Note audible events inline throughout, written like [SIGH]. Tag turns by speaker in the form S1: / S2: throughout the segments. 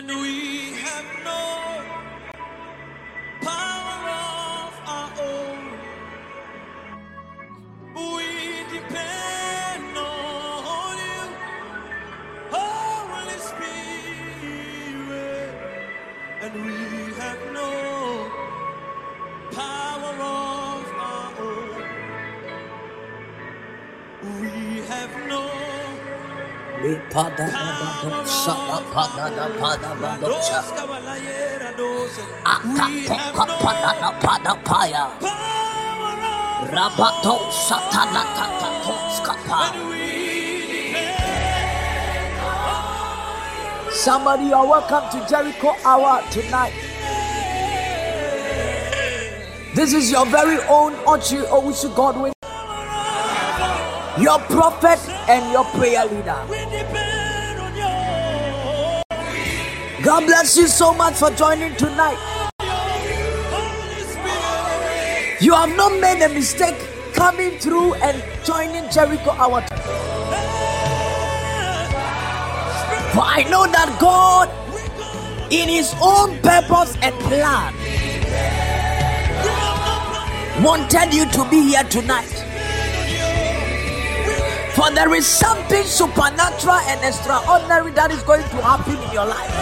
S1: and we have no
S2: Somebody, you are welcome to Jericho Hour tonight. This is your very own Ochi Owusu Godwin, your prophet and your prayer leader.
S1: We depend on you.
S2: God bless you so much for joining tonight. You have not made a mistake coming through and joining Jericho Hour. For I know that God, in His own purpose and plan, wanted you to be here tonight. For there is something supernatural and extraordinary that is going to happen in your life.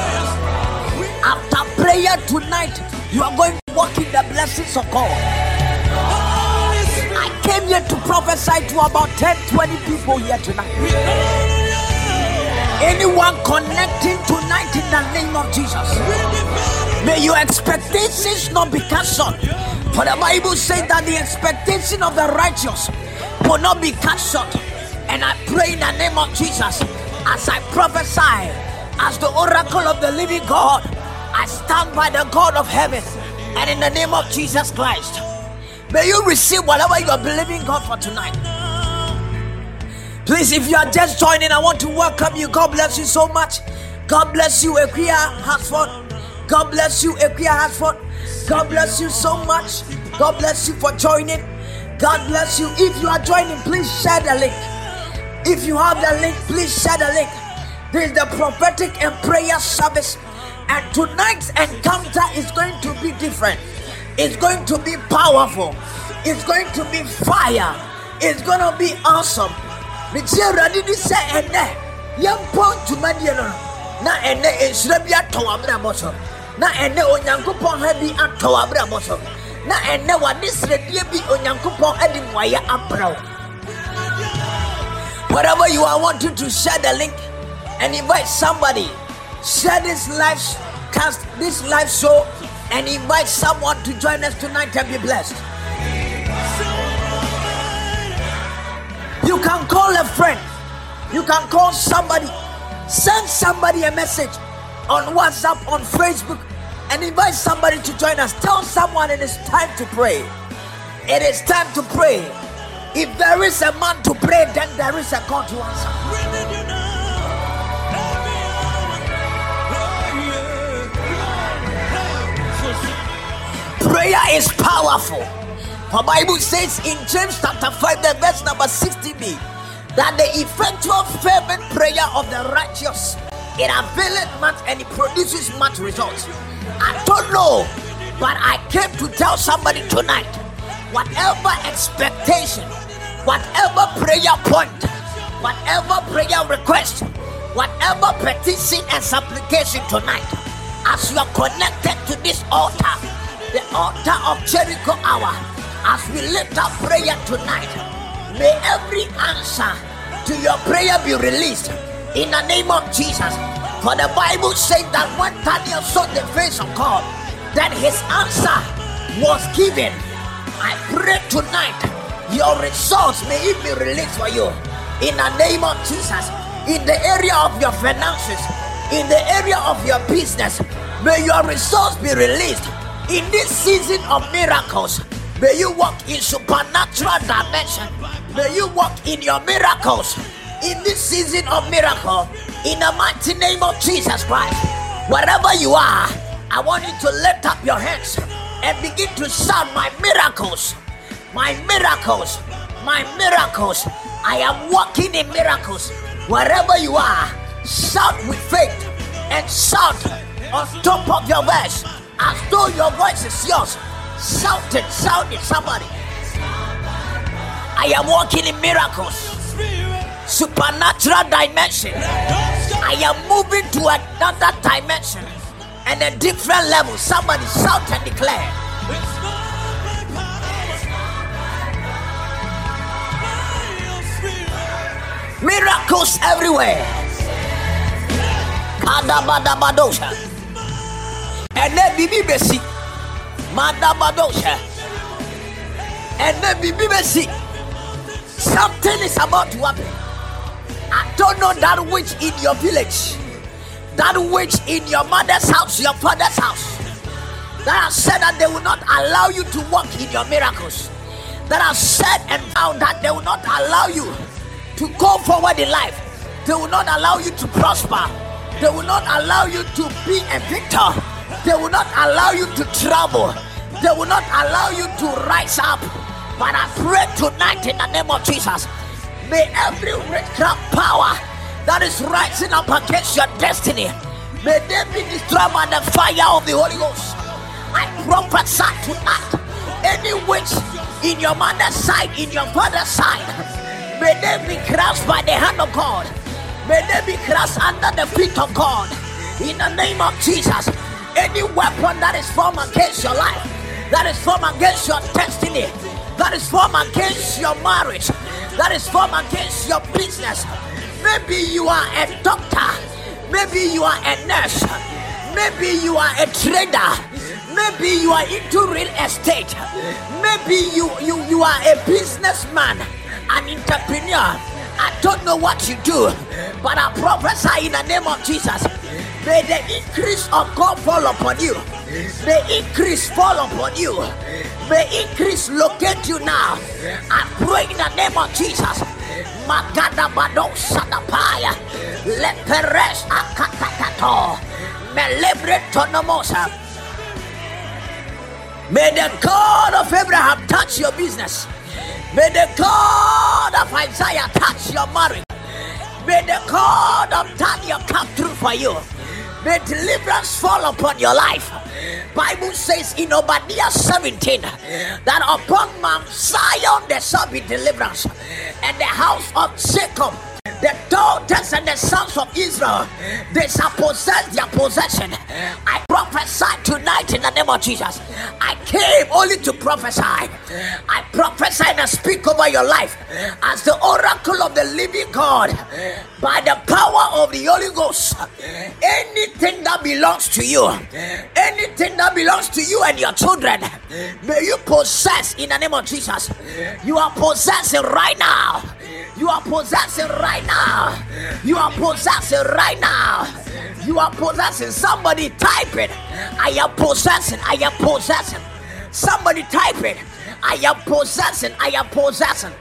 S2: After prayer tonight, you are going to walk in the blessings of God. I came here to prophesy to about 10 20 people here tonight. Anyone connecting tonight in the name of Jesus, may your expectations not be short. For the Bible says that the expectation of the righteous will not be short. And I pray in the name of Jesus as I prophesy, as the oracle of the living God, I stand by the God of heaven and in the name of Jesus Christ. May you receive whatever you are believing God for tonight. Please, if you are just joining, I want to welcome you. God bless you so much. God bless you, Equia Hasford. God bless you, Equia Hasford. God bless you so much. God bless you for joining. God bless you. If you are joining, please share the link. If you have the link, please share the link. This is the prophetic and prayer service. And tonight's encounter is going to be different. It's going to be powerful. It's going to be fire. It's going to be awesome. metie awurade ne sɛ ɛnɛ yɛmpɔ dwumadie no na ɛnɛ nhyira bi atɔ w'abrabɔ so na ɛnɛ onyankopɔn ha bi atɔ w'abrabɔ so na ɛnɛ wade srɛdeɛ bi onyankopɔn ade mmuayɛ abrɛ wo wherever you are I want you to share the link and invite somebody share this live cast this live show and invite someone to join us tonight and be blessed You can call a friend. You can call somebody. Send somebody a message on WhatsApp, on Facebook, and invite somebody to join us. Tell someone it is time to pray. It is time to pray. If there is a man to pray, then there is a God to answer. Prayer is powerful. The Bible says in James chapter 5, the verse number 60b, that the effectual fervent prayer of the righteous it availeth much and it produces much results. I don't know, but I came to tell somebody tonight, whatever expectation, whatever prayer point, whatever prayer request, whatever petition and supplication tonight, as you are connected to this altar, the altar of Jericho hour, as we lift up prayer tonight, may every answer to your prayer be released in the name of Jesus. For the Bible says that when Daniel saw the face of God, that his answer was given. I pray tonight, your results may it be released for you in the name of Jesus. in the area of your finances, in the area of your business. May your results be released in this season of miracles. May you walk in supernatural dimension. May you walk in your miracles in this season of miracle in the mighty name of Jesus Christ. Wherever you are, I want you to lift up your hands and begin to shout my miracles, my miracles, my miracles. I am walking in miracles. Wherever you are, shout with faith and shout on top of your voice as though your voice is yours. Shout it, shout it, somebody. I am walking in miracles, supernatural dimension. I am moving to another dimension and a different level. Somebody shout and declare. Miracles everywhere. And then Bibi Bessi. Madabadosha. And then Bibi Bessi. Something is about to happen. I don't know that which in your village, that which in your mother's house, your father's house, that has said that they will not allow you to walk in your miracles, that has said and found that they will not allow you to go forward in life, they will not allow you to prosper, they will not allow you to be a victor, they will not allow you to travel, they will not allow you to rise up. But I pray tonight in the name of Jesus. May every witchcraft power that is rising up against your destiny, may they be destroyed by the fire of the Holy Ghost. I prophesy tonight. Any witch in your mother's side, in your father's side, may they be crushed by the hand of God. May they be crushed under the feet of God. In the name of Jesus, any weapon that is formed against your life, that is formed against your destiny, that is formed against your marriage, that is formed against your business. Maybe you are a doctor, maybe you are a nurse, maybe you are a trader, maybe you are into real estate, maybe you you you are a businessman, an entrepreneur. I don't know what you do, but I prophesy in the name of Jesus. May the increase of God fall upon you. May increase fall upon you. May increase locate you now. I pray in the name of Jesus. Magada bado sadapaya. Leperes akatatato. Melebre tonomosa. May the God of Abraham touch your business. May the God of Isaiah touch your marriage. May the God of Daniel come through for you. May deliverance fall upon your life. Bible says in Obadiah 17 that upon Mount Zion there shall be deliverance, and the house of Jacob, the daughters and the sons of Israel, they shall possess their possession. I prophesy tonight in the name of Jesus. I came only to prophesy. I prophesy and I speak over your life as the oracle of the living God by the power of the Holy Ghost. Anything that belongs to you, anything that belongs to you and your children, may you possess in the name of Jesus. You are possessing right now. You are possessing right now. You are possessing right now. You are possessing. Somebody type it. I am possessing. I am possessing. Somebody type it. I am possessing. I am possessing.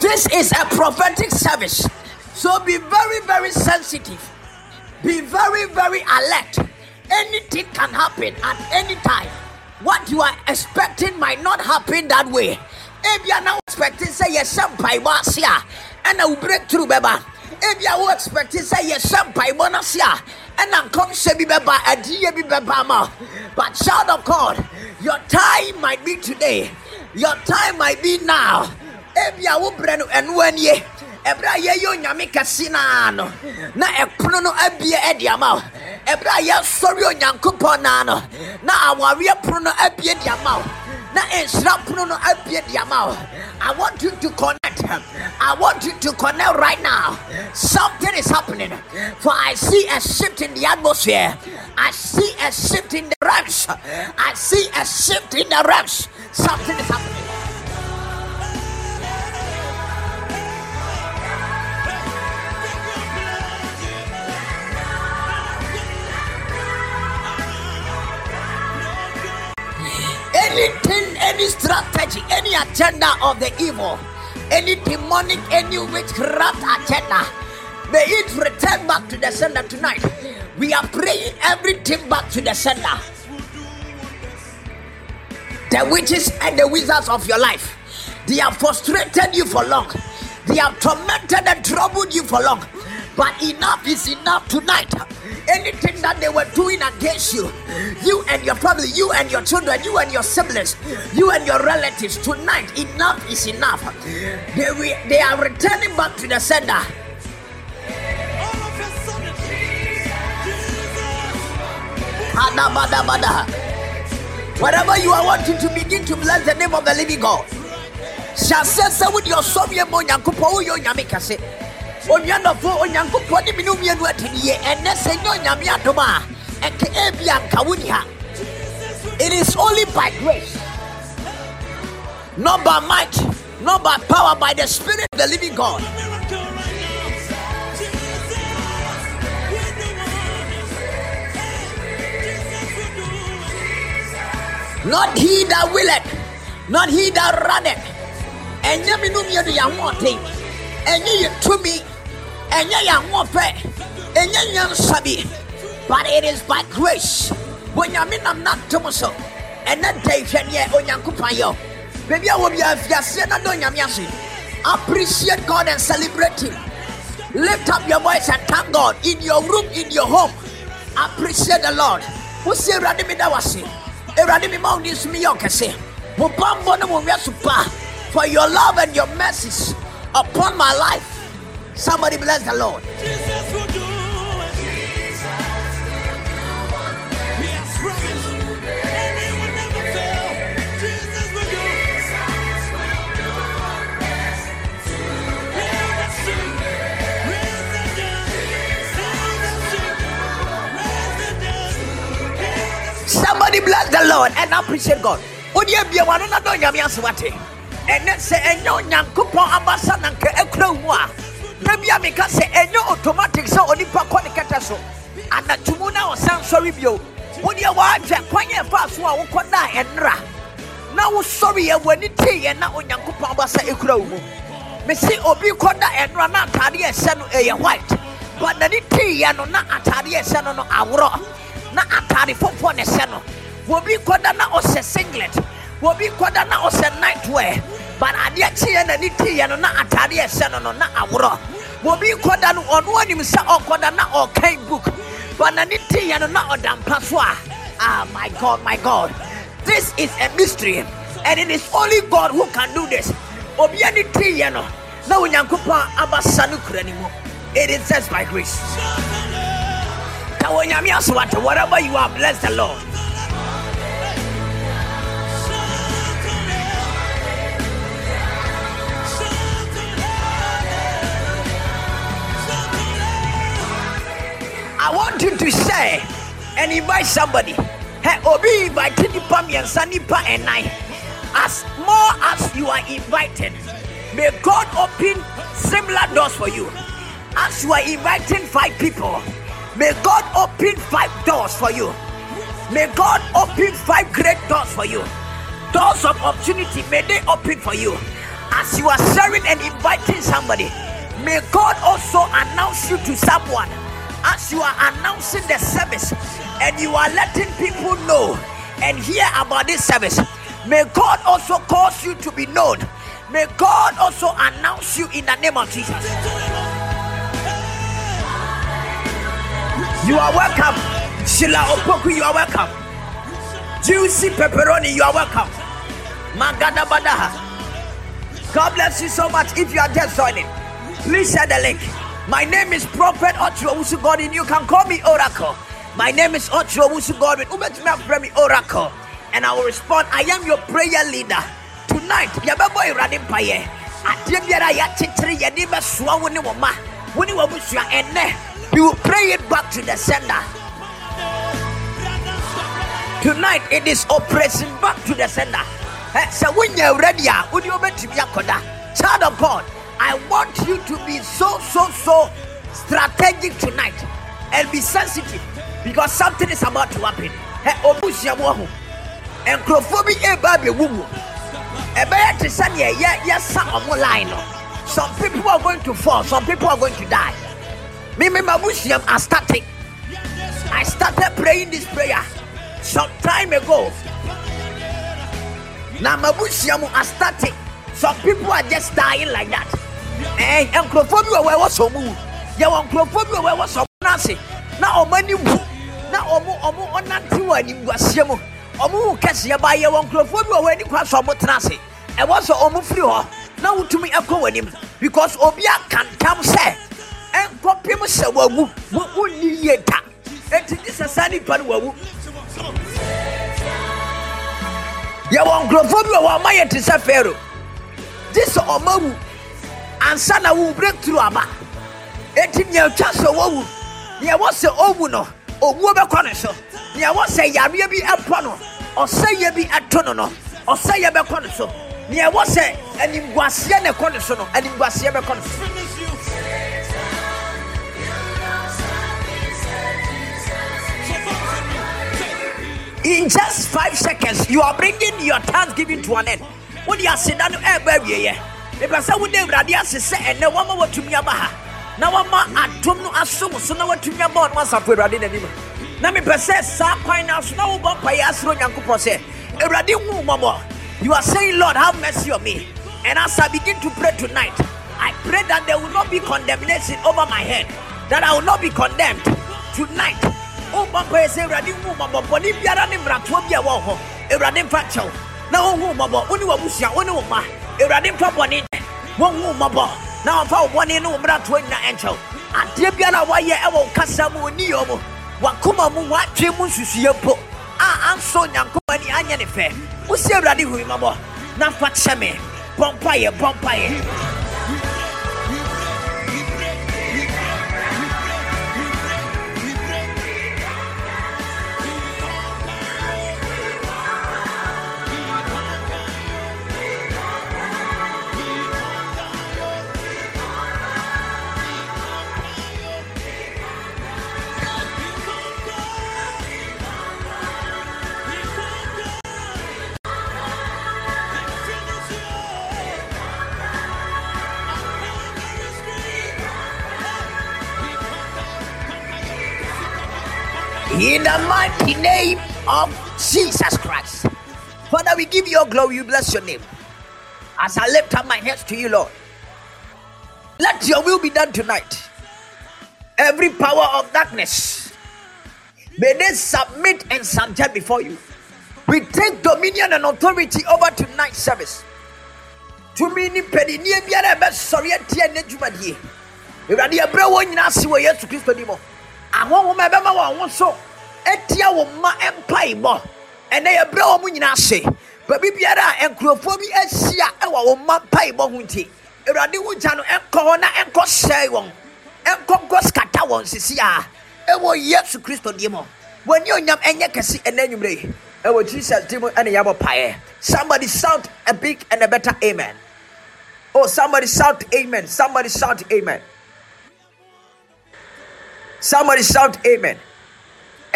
S2: This is a prophetic service. So be very, very sensitive. Be very, very alert. Anything can happen at any time. What you are expecting might not happen that way. If you are now expecting, say, yes, some paibasia, and a breakthrough, beba. If you are expecting, say, yes, some paibonasia, and a come say, beba, a dear beba. But child of God, your time might be today. Your time might be now. ebia wo brɛ no ɛno anie ɛberɛ a yɛyɛ onyame kɛse naa no na ɛpono no abie ɛde ama wo. Ɛberɛ a yɛsɔre onyankopɔn naa no na awareɛ pono no abie de ama wo. Na nsira pono no abie di ama wo. I want you to connect. I want you to connect right now. Something is happening. For i see a shift in the atmosphere. I see a shift in the realms. I see a shift in the realms. Something is happening anything, any strategy, any agenda of the evil, any demonic, any witchcraft agenda, may it return back to the sender tonight. We are praying everything back to the sender. The witches and the wizards of your life, they have frustrated you for long, they have tormented and troubled you for long. But enough is enough tonight. Anything that they were doing against you, you and your family, you and your children, you and your siblings, you and your relatives, tonight enough is enough. They, they are returning back to the sender.
S1: All of a sudden, Jesus,
S2: Hadabadabada. Whatever you are wanting to begin to bless the name of the living God. hyɛ aseɛ sɛ wode ɔsɔmeɛ ma onyankopɔn ne mene mmienu ɛnɛ sɛ nyɛ onyame adom a nka woni ha. It is only by grace not by might not by power by the spirit of the living god. Not he that willeth not he that runneth. Ɛnyɛ me no mmienu yɛ ahoɔden. Ɛnyɛ yɛ tumi ɛnyɛ yɛ ahoɔfɛ ɛnyɛ nyansa bi but it is by grace. Onyame nam natom so ɛnɛ da ihwɛneɛ onyankopɔn yɛ baabi a wɔ bia afiaseɛ na da onyame ase appreciate god and celebrate him. Lift up your voice and thank god. In your room in your home appreciate the lord. Wosi awurade me da wase awurade me ma wo ne nso meyɛ ɔkɛse mo bambɔ ne mo nwɛ so pa for your love and your mercies upon my life somebody bless the lord
S1: Jesus will do it. He has promised, and he will never fail. Jesus will do it. Heal the sick, raise the dead. Heal the sick, raise the dead. Heal the
S2: somebody bless the lord and appreciate god wode abia wano na dɔ onyame ase wate ɛnɛ sɛ ɛnyɛ onyankopɔn abasa na nka ɛkura wo mu a da bia meka sɛ ɛnyɛ automatic sɛ onipa kɔ ne kɛtɛ so anadwomu na ɔsan sɔre bio wodeɛ waahwɛ kwan yɛ fa so a wokɔ da ɛnra na wosɔre yɛ w'ani teeɛ na onyankopɔn abasa ɛkura wo mu mesi obi kɔda ɛnora na atade a ɛhyɛ no ɛyɛ white. But n'ani teeɛ no na atade a ɛhyɛ no no aworɔ na atade foforɔ na ɛhyɛ no. Obi kɔda na ɔhyɛ singlet. Obi kɔda na ɔhyɛ night wear but adeɛ kyeeɛ n'ani teeɛ no na atade a ɛhyɛ no no na aworɔ obi kɔda no ɔno anim sɛ ɔkɔda na ɔkan book. But n'ani teeɛ no na ɔda mpa so a ah my god my god. This is a mystery and it is only god who can do this. Obi ani teeɛ no na onyankopɔn abasa no kura ne mu it is just by grace. Whatever you are bless the lord I want you to say and invite somebody. Hey, Obi invited nipa mmiɛnsa nipa I. As more as you are invited, may God open similar doors for you. As you are inviting five people, may God open five doors for you. May God open five great doors for you. Doors of opportunity, may they open for you. As you are sharing and inviting somebody, may God also announce you to someone. As you are announcing the service and you are letting people know and hear about this service, may God also cause you to be known. May God also announce you in the name of Jesus. You are welcome. Sheila Opoku, you are welcome. Juicy pepperoni, you are welcome. Magada Badaha. God bless you so much. If you are just joining, please share the link. My name is Prophet Otro Wusu Godwin. You can call me Oracle. My name is Otro Wusu afrɛ me Oracle. and I will respond. I am your prayer leader. Tonight, yababo irade mpaye. Adeɛ biara yɛakyekyere yɛde ne we will pray it back to the sender tonight it is operation back to the sender sɛ wonya awurade a wode wobɛtumi akɔda child of god i want you to be so so so strategic tonight and be sensitive because something is about to happen. Eh, obusuamoɔ ho nkurɔfoɔ bi ɛba abɛwu mu ɛbɛyɛ te sɛdeɛ yɛ yɛsa ɔmo line some people are going to fall some people are going to die. Me me mabusiam i started. I started praying this prayer some time ago. Na mabusiam i started. Some people are just dying like that eh nkurɔfoɔ bi wɔ a ɛwɔ sɔn mu yɛwɔ nkurɔfoɔ bi wɔ a ɛwɔ sɔn mu n'ase. Na ɔmo ani wu na ɔmo ɔmo ɔnante wɔ animguaseɛ mu. Ɔmo wu kɛseɛ ba. Yɛwɔ nkurɔfoɔ bi wɔ a ani kora sɛ ɔmo tena ase. Ɛwɔ sɛ ɔmo firi hɔ na wotumi ɛkɔ wɔ anim. Because obi aka ntam sɛ ɛnkɔpem sɛ wawu. Wo wonni yie da enti gye sɛ saa nipa no wawu. Yɛwɔ nkurɔfoɔ bi wɔ hɔ ɔma yɛ te sɛ fɛro gye sɛ ɔma wu ansa na wo breakthrough aba. Enti nea ɛtwa sɛ wɔwu nea ɛwɔ sɛ ɔwu no owuo bɛkɔ ne so. Nea ɛwɔ sɛ bi no bi no no ne so. Ne so no ne so. In just five seconds you are bringing your thanksgiving to an end. Wode aseda no ɛɛba awieyɛ mepɛ sɛ wode awurade ase sɛ ɛnɛ wama watumi aba ha na wama adom no asom so na watumi aba ɔno asafo awurade n'anim. Na mepɛ sɛ saa kwan no so na wobɔ mpaeɛ asrɛ onyankopɔn sɛ awurade hu mmɔbɔ. You are saying lord have mercy on me. And as i begin to pray tonight i pray that there will not be condemnation over my head that i will not be condemned. Tonight wobɔ mpaeɛ sɛ awurade hu mmɔbɔ. Bɔne biara ne mmaratoɔ bi a ɛwɔ hɔ awurade mfa kyɛw na wohu mmɔbɔ. Wo ne wabusua wo ne wo ma awurade mfa bɔne nɛ wohu mmɔbɔ na wɔmfa wo bɔne ne wo mmaratoɔ nyina ɛnkyɛw adeɛ biara a woayɛ ɛwɔ wo kasa mu wo niyɛ mu. Wakoma mu woatwe mu nsusuyɛ mpo. A ansɔ onyankopɔn ani anyɛ ne fɛ. Wosi awurade hu mmɔbɔ. Na fa kyɛ me. Bɔ mpayɛ In the mighty name of Jesus Christ. Father, we give you glory, we bless your name. As I lift up my hands to you, Lord, let your will be done tonight. Every power of darkness, may they submit and subject before you. We take dominion and authority over tonight's service. ni awurade ɛberɛ wɔ nyinaa ase wɔ yesu kristo ni so atia wo mma mpaebɔ ɛnɛ yɛberɛ wɔ mu nyinaa ase. Baabi biara a nkurɔfoɔ bi ahyia ɛwɔ wo mma mpaebɔ ho nti awurade wo gya no ɛnkɔ hɔ na ɛnkɔ sɛe wɔn. Ɛnkɔ nkɔ skata wɔn sisi a ɛwɔ yesu kristo deɛ mu. Wɔni onyam ɛnyɛ kɛse ɛnɛ anwummerɛ yi ɛwɔ jesus din mu ɛne yɛabɔ paeɛ. Somebody shout a big and a better amen. Oh somebody shout amen. Somebody shout amen. Somebody shout amen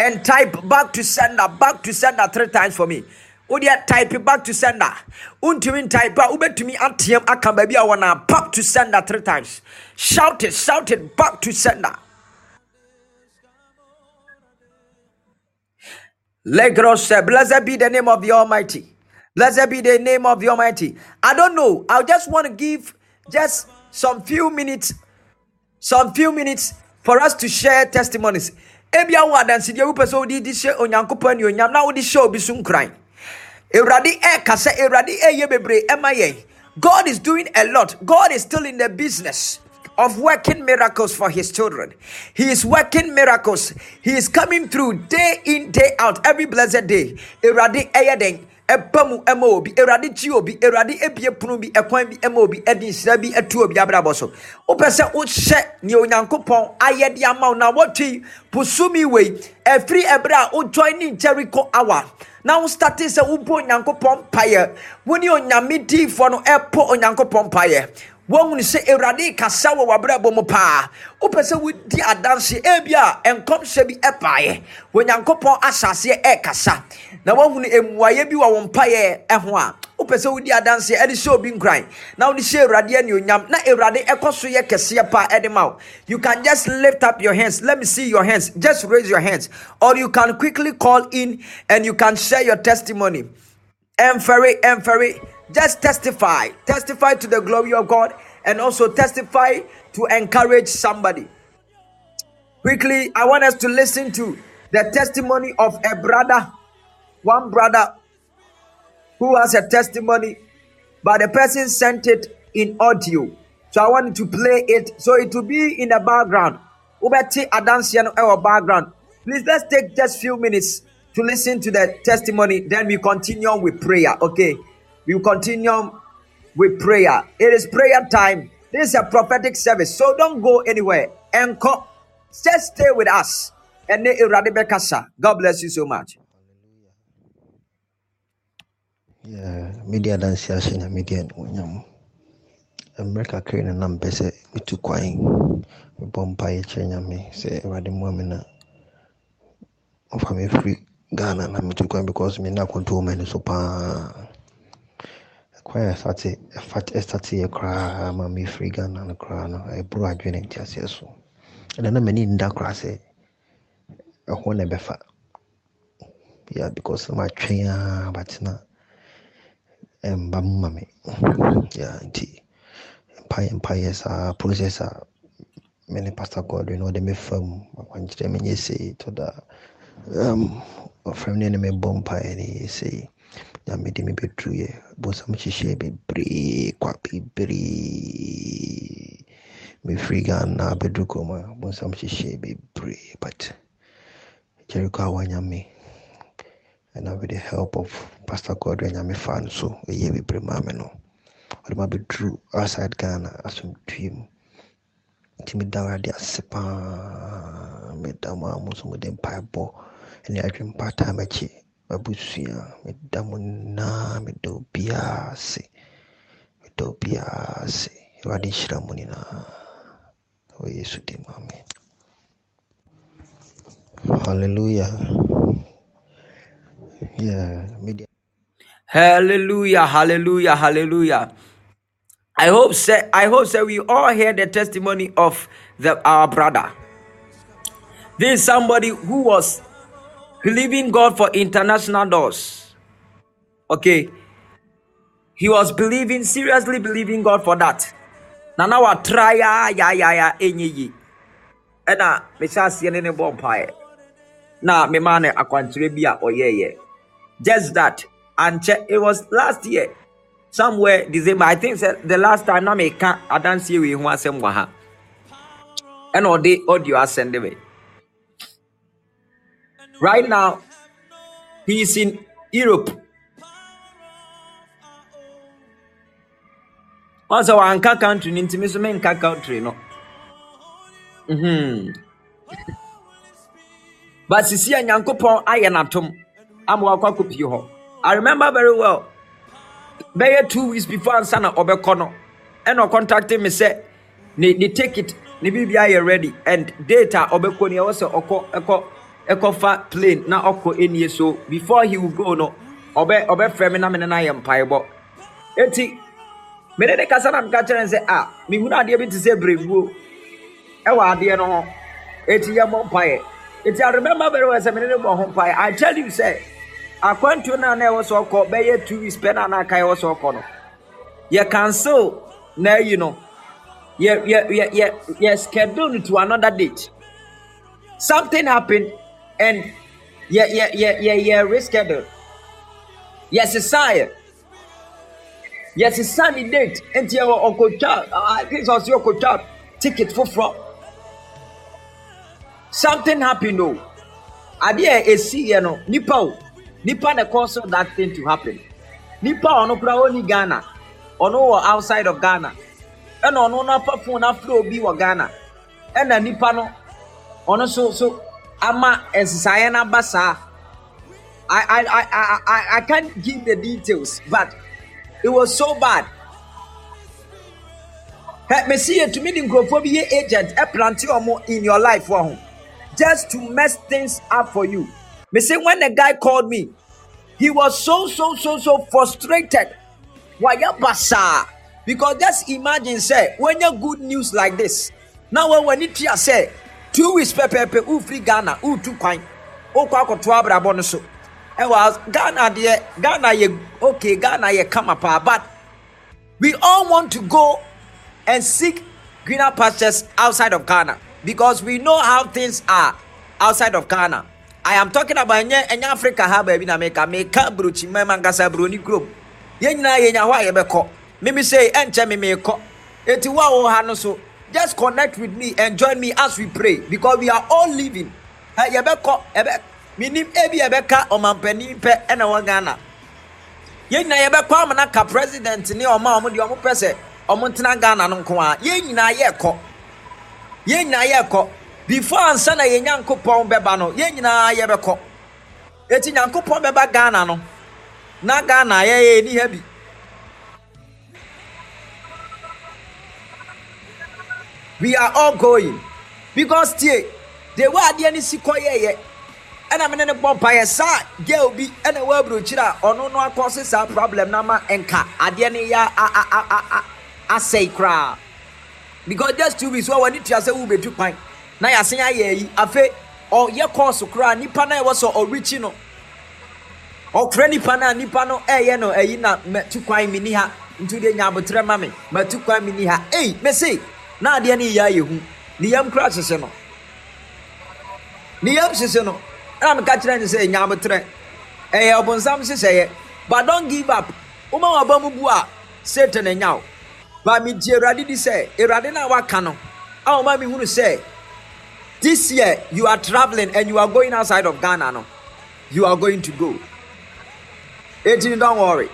S2: and type back to sender back to sender three times for me wodeɛ type back to sender wontumi type a wobɛtumi ateam aka baabi a wɔna back to sender three times shout it shout it back to sender Legros, uh, blessed be the name of the Almighty. Blessed be the name of the Almighty. I don't know. I just want to give just some few minutes, some few minutes for us to share testimonies. Ebia wo adansi dia wo pese odi di hye onyankopɔn onyam na wo di hye obi so nkran. Ewurade ɛka sɛ Ewurade ɛyɛ bebree ɛma yɛn. God is doing a lot. God is still in the business
S3: of working miracles for his children. He is working miracles. He is coming through day in, day out, every blessed day. Eradi eyeden. Ɛba mu ɛma obi awurade kyi obi awurade ebie pono bi ɛkwan bi ɛma obi ɛde nsira bi ɛtu obi abrabɔ so. Wopɛ sɛ wohyɛ nea onyankopɔn ayɛ de ama wo na wɔtwe posumi wei ɛfiri ɛberɛ a wojoin ne jericho hour na wo starte sɛ wobɔ onyankopɔn mpayɛ wo ne onyame diifoɔ no ɛpɔ onyankopɔn mpayɛ woahunu sɛ awurade kasa wɔ w'abrabɔ mu paa. Wopɛ sɛ wodi adanse ebi a nkɔmhyɛ bi ɛbaeɛ onyankopɔn ahyɛaseɛ ɛrekasa. Na woahunu mmuayɛ bi wɔ wo mpayɛ ɛho a wopɛ sɛ wodi adanseɛ. Ɛde hyɛ obi nkran. Na wode hyɛ awurade anuonyam. Na awurade ɛkɔ so yɛ kɛseɛ paa ɛde ma wo. You can just lift up your hands. Let me see your hands. Just raise your hands. Or you can quickly call in and you can share your testimony Emferry, Emferry, just testify. Testify to the glory of God and also testify to encourage somebody. Quickly, I want us to listen to the testimony of a brother, one brother who has a testimony, but the person sent it in audio. So I wanted to play it. So it will be in the background. Ubeti our background. Please let's take just few minutes to listen to the testimony. Then we continue with prayer. Okay. We continue with prayer. It is prayer time. This is a prophetic service. So don't go anywhere. And co- just stay with us. And God bless you so much.
S2: Yeah, media ahyɛ na media animuonyam mmerɛ kakra na nam pɛ sɛ metu kwan mebɔ mpaeɛ kyerɛ nyame sɛ awurade mmoa me na ɔfa me firi ghana na metu kwan because me na akɔnto ma ani so paa kwan a ɛsate ɛfat ɛsateɛ koraa ma mefiri ghana no koraa no ɛboro adwene nte aseɛ so. Ɛna na m'ani nda koraa sɛ ɛho na ɛbɛfa. Yeah because na matwɛn a batena ɛmba mu ma me. Yeah nti mpaeɛ mpaeɛ saa process a me ne pastor godwin na ɔde me fam akwankyerɛ me nyɛ sei to da um, ɔfrɛ me ne ne mebɔ mpaeɛ ne yɛ sei nyame de me bɛduruyɛ bonsam hyehyɛ bebree kwa bebree mefiri ghana bɛduru kurom a bonsam hyehyɛ bebree but jericho a wanyame ɛna with the help of pastor godwin nyame fa no so ɛyɛ bebree maa me no ɔde ma bɛduru outside ghana asomdue mu nti meda awurade ase paa meda mu a mo so mode mpaebɔ ne adwempata m'akyi abusua meda mo nyinaa meda obiaa ase meda obiaa ase awurade nhyira mo nyinaa wɔ yesu dim amen. Hallelujah. Yeah media.
S3: Hallelujah, hallelujah, hallelujah. I hope say I hope say we all hear the testimony of the our brother. This is somebody who was believing God for international doors. Okay. He was believing, seriously believing God for that. Na na wa try ya ya ya ya enye yi. Ɛna mehyɛ aseɛ ne ne bɔ mpaeɛ. Na me ma no akwankyerɛ bi a ɔyɛɛyɛ. Just that. And che- it was last year. Somewhere December. I think the last time na meka adanseɛ wei ho asɛm wɔ ha. Ɛna ɔde audio asɛnde me. Right now, he is in Europe. I wanka country, no nti me nso menka country no. Mhm. [LAUGHS] But sisi a Nyankopɔn ayɛ n'atom ama wakɔ akɔpie hɔ. I remember very well. Bɛyɛ two weeks before ansa na ɔbɛkɔ no. Ɛna ɔcontacte me sɛ ne ne ticket ne biribi ayɛ ready and date a ɔbɛkɔ no ɛwɔ sɛ ɔkɔ ɛkɔ ɛkɔfa plane na ɔkɔ enie so before he will go no ɔbɛ ɔbɛfrɛ me na me ne no ayɛ mpaebɔ. Eti mene ne kasa na meka kyerɛ sɛ a mehunu adeɛ bi te sɛ berɛbuo ɛwɔ adeɛ no ho. Eti yɛmmɔ mpaeɛ eti i remember very well sɛ mene ne bɔ ho mpaeɛ i tell you sɛ akwantuo no a na ɛwɔ sɛ ɔkɔ bɛyɛ two weeks pɛ na na aka ɛwɔ sɛ ɔkɔ no. Yɛ cancel na ayi no. Yɛ yɛ yɛ yɛ yɛ schedule to another date. Something happened and yɛ yɛ yɛ yɛ yɛ reschedule yɛsesa yɛ yɛsesa ne date nti ɛwɔ ɔkɔtwa i think sɛ ɔsɛ ɔkɔtwa ticket foforɔ something happened o adeɛ a esi yɛ no nipa o. Nipa na cause that thing to happen. Nipa a ɔno koraa ɔni ghana. Ɔno wɔ outside of ghana. Ɛna ɔno nafa phone afrɛ obi wɔ ghana. Ɛna nipa no. Ɔno so so ama nsesaeɛ no saa I, I, I, I, I, can't give the details, but it was so bad. Hey, me see to me the nkurɔfoɔ bi yɛ agent ɛplanti ɔmo in your life just to mess things up for you. Me say when the guy called me, he was so so so so frustrated. Wayɛ basaa because just imagine say when you good news like this now when here say two weeks pɛpɛɛpɛ ufiri Ghana? Utu kwan okɔ akɔto abrabɔ no so? Eh, Ɛwɔ Ghana deɛ Ghana yɛ okay Ghana yɛ kama paa but we all want to go and seek greener pastures outside of Ghana because we know how things are outside of Ghana. I am talking about ɛnyɛ ɛnyɛ Africa ha baabi na meka meka burokyi mɛma nkasa buroni kurom yɛn nyinaa yɛnya hɔ a yɛbɛkɔ mimi sɛ ɛnkyɛ mi mekɔ eti wo wɔ ha no so just connect with me. And join me as we pray. Because we are all living. Ɛ yɛbɛkɔ ɛbɛ minim ebi yɛbɛka ɔmampanin pɛ ɛna wɔ Ghana yɛn nyinaa president ne ɔmo a ɔmo deɛ ɔmo pɛ sɛ ɔmo tena ghana no nko a yɛn nyinaa yɛkɔ before ansa na yɛn nyankopɔn bɛba no yɛn nyinaa yɛbɛkɔ eti nyankopɔn bɛba ghana no. Na ghana yɛyɛ ni ha we are all going. Because tie de wa adeɛ ne si kɔ yɛyɛ ɛna mene ne bɔ mpaeɛ saa girl bi ɛna ɛwɔ aburokyire a ɔno no akɔse saa problem na ma nka adeɛ ne yɛ asɛe koraa. Because just two weeks wɔ wɔne tua sɛ wobɛtu kwan. Na yɛasen ayɛ ayi afei ɔyɛ kɔɔso koraa. Nipa no a ɛwɔ sɛ ɔrekyi no. Ɔkora nipa no a nipa no ɛyɛ no ayi na matu kwan meni ha. Nti de nya abotrɛ ma me. Matu kwan meni ha. Ei mese na adeɛ no yɛ ayɛ hu ne yam kora hyehye no. Ne yam hyehye no. Ɛna meka kyerɛ ne sɛ nya abotrɛ ɛyɛ ɔbonsam hyehyɛeɛ but don't give up. Woma waba mu bu a satan anya wo ba megye awurade di sɛ awurade no a waka no a wɔma mehunu sɛ this year you are traveling and you are going outside of ghana no. You are going to go. Eighteen, don't worry.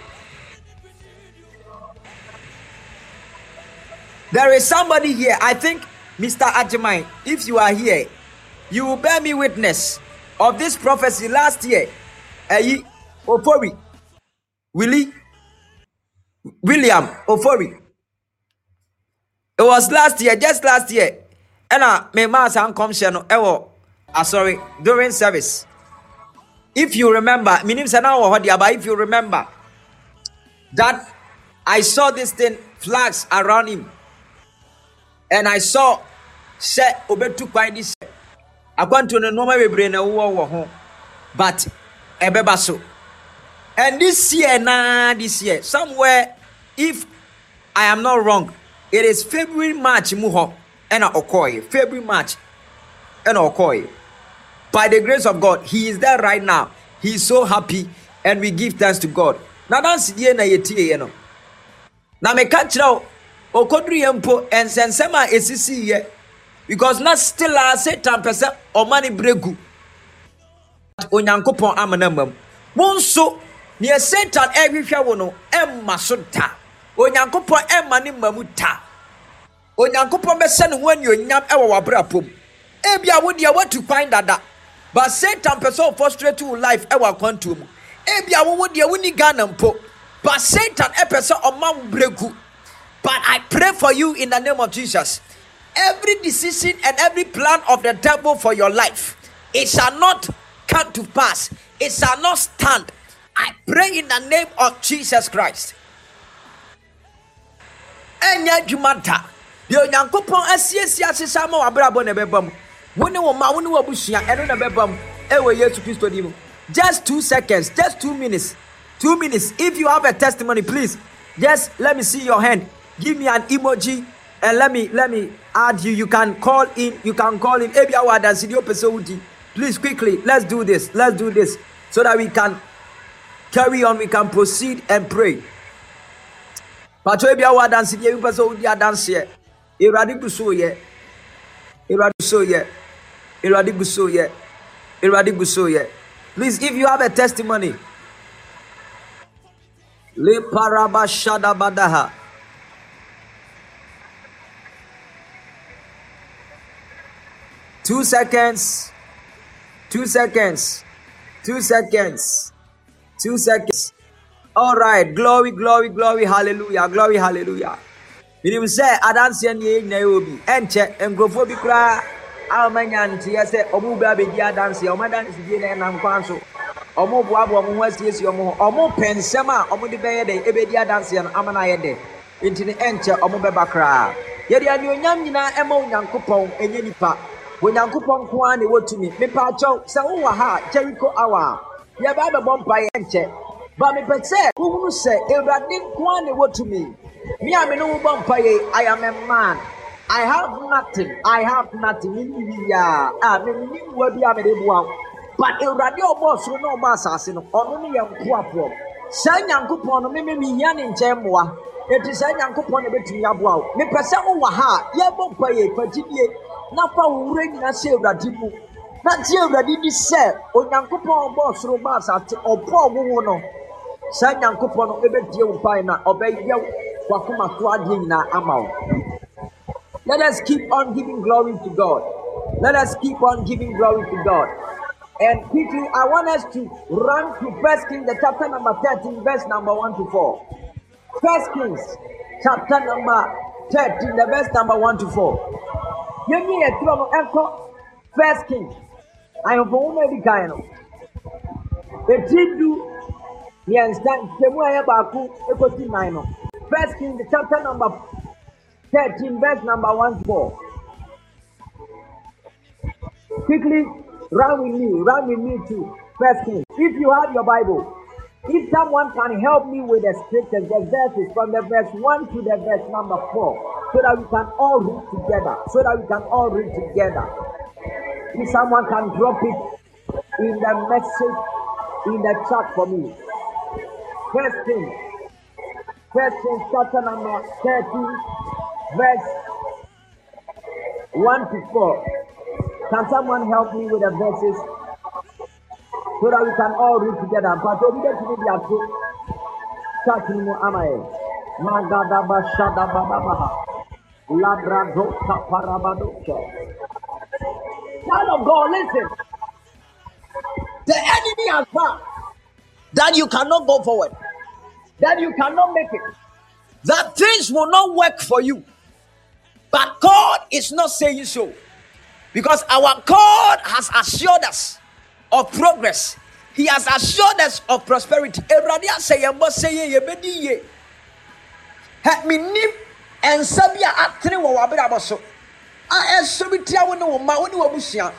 S3: There is somebody here. I think, Mr. Ajimai, if you are here, you will bear me witness of this prophecy last year. Eyi Ofori, Willie, William Ofori. It was last year, just last year. Ɛna me maa saa nkɔmhyɛ no ɛwɔ ah, sorry, during service. If you remember, minim sɛ na wɔ hɔ but if you remember that I saw this thing flags around him and I saw sɛ obetu kwan di sɛ akwantuo no nneɛma bebree na ɛwɔ wɔ ho but ɛbɛba so and this year na this year somewhere if I am not wrong it is February March mu hɔ ɛna ɔkɔɔɛ February March ɛna ɔkɔɔɛ by the grace of God, he is there right now. He is so happy, and we give thanks to God. Na dansi die na yetie ye no. Na me ka kyerɛ wo, okoduru yɛ mpo nsɛnsɛm a esisi yɛ because na still a Satan pɛ sɛ ɔma ne bregu. Onyankopɔn amana mam. Mo nso nea Satan ɛhwehwɛ wo no ɛmma so da. Onyankopɔn ɛmma ne ma mu da. onyankopɔn bɛhyɛ ne ho anuonyam ɛwɔ w'abrabɔ mu ebia wo deɛ kwan dada but satan pɛ sɛ ɔfɔstrate wo life ɛwɔ akwantuo mu ebia wo wo deɛ woni ghana mpo but satan ɛpɛ sɛ ɔma wo bregu but i pray for you in the name of jesus. Every decision and every plan of the devil for your life it shall not come to pass. It shall not stand. I pray in the name of jesus christ. Ɛnyɛ adwuma da deɛ onyankopɔn asiesie ahyehyɛ ama na ɛbɛba mu. Wo ne wo wo na din mu. Just two seconds just two minutes two minutes. If you have a testimony please just let me see your hand give me an emoji and let me let me add you. You can call in you can call in. Ebi awa adansidi o pese please quickly let's do this let's do this. So that we can carry on we can proceed and pray. Pàtó ebi awo adansi deɛ ebi pɛ sɛ odi adanseɛ Awurade gu so yɛ. Awurade gu so yɛ. Awurade gu so yɛ. Please, if you have a testimony, le paraba shada Two seconds. Two seconds. Two seconds. Two seconds. All right. Glory, glory, glory. Hallelujah. Glory, hallelujah. menim sɛ adanseɛ ne yɛn nyinaa yɛ obi ɛnkyɛ nkurɔfoɔ bi koraa a ɔmanya nteɛ sɛ ɔmo ba abɛdi adanseɛ ɔmo adansedie na ɛnam kwan so ɔmo boaboa ɔmo ho asiesie ɔmo ho ɔmo pɛ nsɛm a ɔmo de bɛyɛ dɛ ebɛdi adanseɛ no ama no ayɛ dɛ nti ne ɛnkyɛ ɔmo bɛba koraa yɛde anuonyam nyinaa ɛma onyankopɔn ɛnyɛ nipa onyankopɔn nko ara na ɛwɔ tumi. Mepa akyɛw sɛ wowɔ ha a jericho hour a yɛbɛ abɛbɔ mpa yɛ nkyɛ. Ba mepɛ sɛ wohunu sɛ awurade nko ara na ɛwɔ tumi. Me a me ne wo bɔ mpa yɛ i am a man. I have nothing. I have nothing. Me ni yia a me ni wua bi a me de boa wo. But awurade ɔbɔ ɔsoro na ɔbɔ asase no ɔno ne yɛ nkoapoɔ. Saa nyankopɔn no meme mehia ne nkyɛn mmoa. Ɛti saa nyankopɔn na bɛtumi aboa wo. Mepɛ sɛ wowɔ ha a yɛbɔ mpa yɛ fagyidie na fa wo wura nyina sɛ awurade mu. Na gye awurade di sɛ onyankopɔn ɔbɔ ɔsoro bɔ asase ɔbɔɔ wo wo no. Saa nyankopɔn no ɛbɛdie wo mpae na ɔbɛyɛ wakoma to adeɛ nyinaa ama wo. Let us keep on giving glory to god. Let us keep on giving glory to god. And quickly i want us to run to first kings the chapter number 13 verse number 1 to 4 first kings chapter number 13 the verse number 1 to 4 yɛnyi yɛ turo no ɛnkɔ first king ahemfo nwoma edi kan no. Etiri du mmiɛnsa nkyɛmu a ɛyɛ baako ekosi nnan no. First king chapter number thirteen verse number one four. Quickly run with me run with me to first king if you have your bible if someone can help me with the scriptures the verses from the verse one to the verse number four so that we can all read together so that we can all read together. If someone can drop it in the message in the chat for me. First king first king chapter number 13 verse 1 to 4 can someone help me with the verses so that we can all read together. But obi de tumi di ato church ni mu ama yɛ magadaba shadababaha labrado kaparabado child of god listen. The enemy has found that you cannot go forward that you cannot make it that things will not work for you. But god is not saying so. Because our God has assured us of progress. He has assured us of prosperity. Awurade asɛ yɛn bɔ sɛ yɛ yɛbɛdi yie. Hɛ menim nsa bi a atene wɔ w'abrabɔ so a ɛsɔre tia wo ne wo mma wo ne w'abusua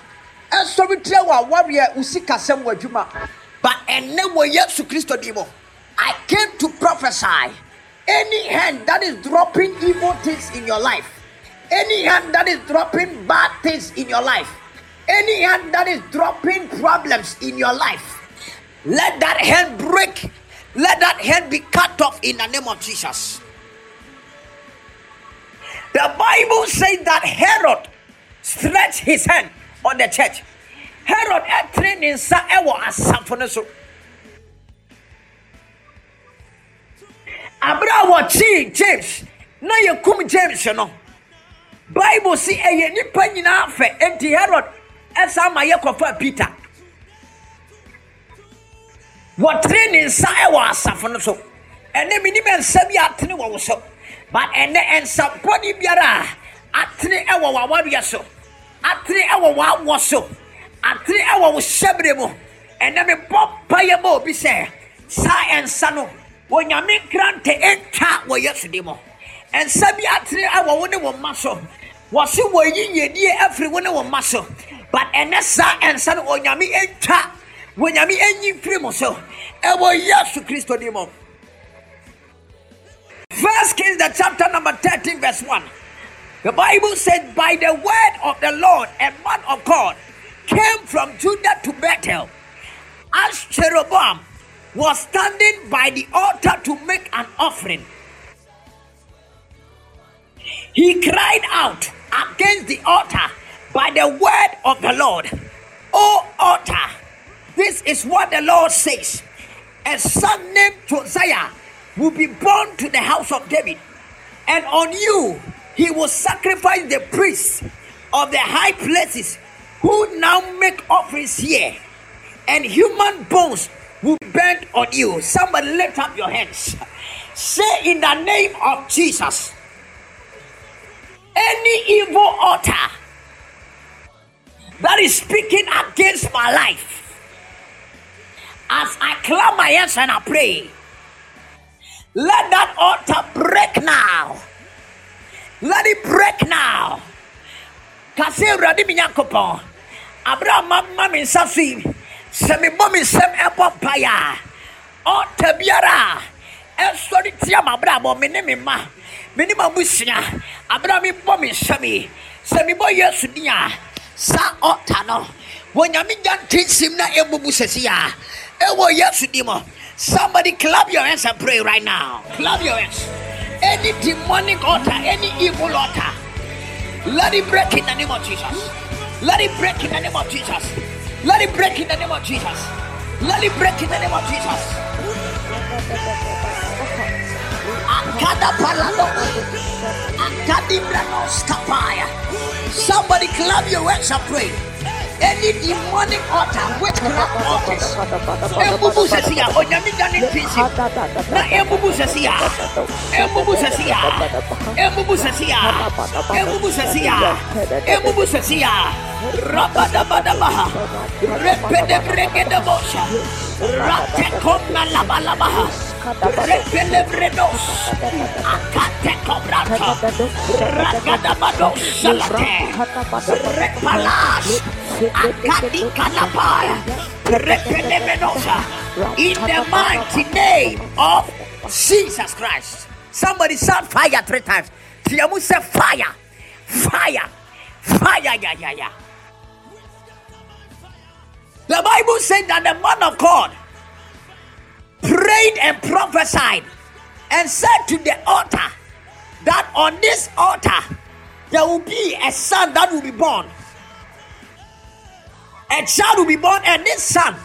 S3: ɛsɔre tia wɔ awareɛ wo sikasɛm wɔ adwuma but ɛnnɛ wɔ yesu kristo din mu I came to prophesy any hand that is dropping evil things in your life any hand that is dropping bad things in your life, any hand that is dropping problems in your life, let that hand break. Let that hand be cut off in the name of Jesus. The Bible says that Herod stretched his hand on the church. Herod ɛtene ne nsa ɛwɔ asafo no so. Abere a wɔkyee James na yɛkum James no. bible si ɛyɛ eh, nipa nyinaa fɛ herod ɛsa ma yɛ kɔfa peter. Wɔtere ne nsa ɛwɔ asafo no so. Ɛnɛ menim nsa bi atene wɔ wo so. But ɛnɛ nsapɔne biara a atene ɛwɔ w'awareɛ so. Atene ɛwɔ w'awɔ so. Atene ɛwɔ wo hyɛberɛ mu. Ɛnɛ mebɔ payɛ ma obi sɛ saa ɛnsa no onyame nkrante ɛntwa wɔ yesu de mu. Nsa bi atene ɛwɔ wo ne wo mma so. Wɔse wɔyi yɛdie afiri wo ne wo mma so but ɛnɛ saa ɛnsa no onyame ɛntwa onyame ɛnyi firi mo so ɛwɔ yesu kristo din mu First Kings, the chapter number 13, verse 1. The Bible said, By the word of the Lord, a man of God came from Judah to Bethel. As Jeroboam was standing by the altar to make an offering,
S2: he cried out against the altar by the word of the Lord. O altar, this is what the Lord says. A son named Josiah will be born to the house of David, and on you he will sacrifice the priests of the high places who now make offerings here, and human bones will burn on you. Somebody lift up your hands. Say in the name of Jesus, any evil altar that is speaking against my life, as I clap my hands and I pray, let that altar break now. Let it break now. Kase awurade mi nyankopɔn abere a mama me nsa so sɛ mebɔ me nsɛm ɛbɔ mpaeɛ a ɔta biara a ɛsɔre tia m'abrabɔ me ne me mma me ne m'abusua abere a mebɔ me nsɛm yi sɛ mebɔ yesu din a saa ɔta no wɔnyame gya ntensim na ɛbubu sɛsi a ɛwɔ yesu din mu somebody clap your hands and pray right now clap your hands any demonic altar any evil altar let it break in the name of Jesus. Let it break in the name of Jesus. Let it break in the name of Jesus. Let it break in the name of Jesus. Somebody clap your hands and pray. Any demonic altar, witchcraft altars. Ebubu sesia, onyami dani pisi. Na ebubu. Ebubu sesia. Ebubu. Ebubu sesia. Ebubu sesia. Rabada bada baha. Repede brege de bosha. Rate koma laba laba ha. Repele bredos. Akate kobrata. Ragada bados salate. Repalas. In the mighty name of Jesus Christ. Somebody shout fire three times. Tiamu say fire. Fire. Fire. Yeah, yeah, yeah. The Bible said that the man of God prayed and prophesied and said to the altar that on this altar there will be a son that will be born. A child will be born, and this son,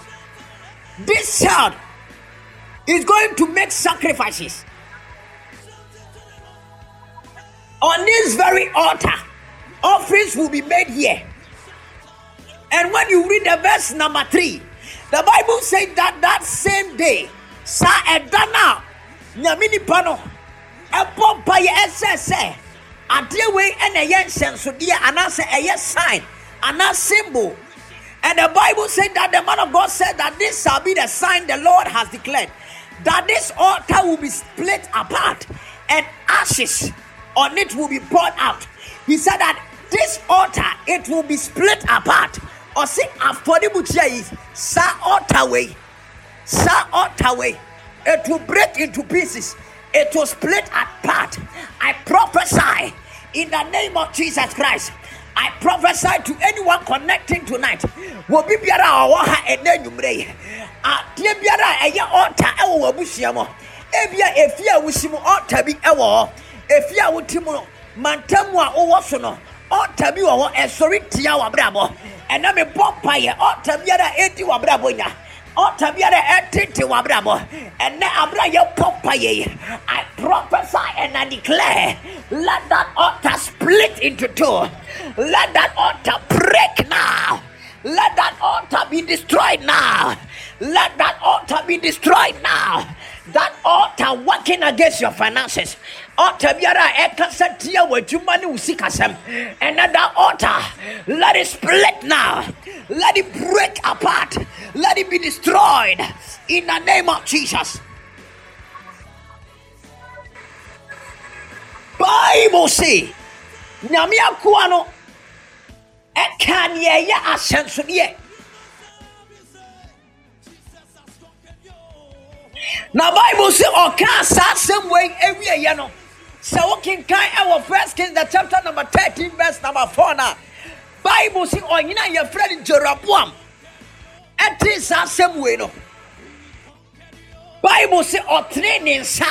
S2: this child, is going to make sacrifices on this very altar. Offerings will be made here. And when you read the verse number three, the Bible says that that same day, sa edana nyame nipa no ɛbɔ mpaeɛ ɛsɛ sɛ adeɛ wei ɛna ɛyɛ nsɛnsodeɛ anaasɛ ɛyɛ sign anaa symbol and the bible said that the man of god said that this shall be the sign the lord has declared that this altar will be split apart and ashes on it will be poured out. He said that this altar it will be split apart. Ɔse afɔrebukyia yi saa altar wei saa altar way. It will break into pieces. It will split apart. I prophesy in the name of jesus christ I prophesy to anyone connecting tonight. Biara ha biara. Ebia bi mantam so no bi tia biara edi nya. Altar biara ɛtete wɔ abrabɔ. Ɛnɛ abra yɛ bɔ mpaeɛ. I prophesy and I declare let that altar split into two. Let that altar break now. Let that altar be destroyed now. Let that altar be destroyed now. That altar working against your finances. Altar biara ekasa tia wajuma ni usikasem. Another altar. Let it split now. Let it break apart. Let it be destroyed in the name of Jesus. Bible say, nyame akoa no ɛka neɛ ɛyɛ ahyɛnsodeɛ na bible sɛ ɔkaa saa asɛm wei awieɛ no sɛ wokenkan ɛwɔ first kings the chapter number 13 verse number 4 no bible sɛ ɔnyina a yɛfrɛ no jeroboam. Ɛte saa asɛm wei no? Bible sɛ ɔtene ne nsa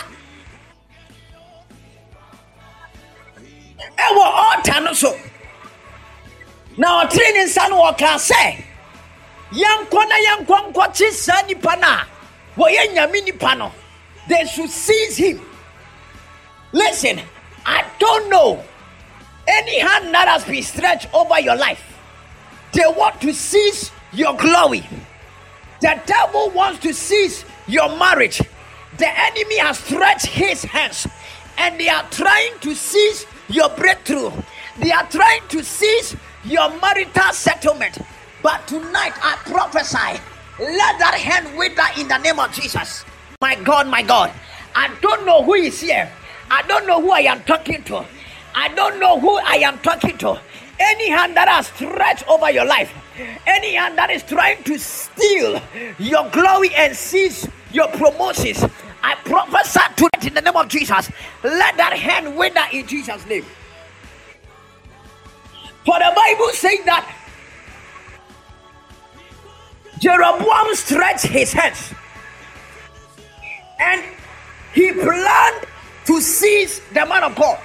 S2: ɛwɔ altar no so. Na ɔtene ne nsa no wɔka sɛ yɛnkɔ na yɛnkɔ nkɔkye saa nipa no a wɔyɛ nyame nipa no they should seize him listen i don't know any hand that has been stretched over your life. They want to seize your glory. The devil wants to seize your marriage. The enemy has stretched his hands and they are trying to seize your breakthrough. They are trying to seize your marital settlement. But tonight i prophesy let that hand wither in the name of jesus. My god my god i don't know who is here i don't know who i am talking to. I don't know who i am talking to. Any hand that has stretched over your life any hand that is trying to steal your glory and seize your promotions i prophesy tonight in the name of jesus let that hand wither in jesus name. For the bible says that Jeroboam stretched his hands and he planned to seize the man of God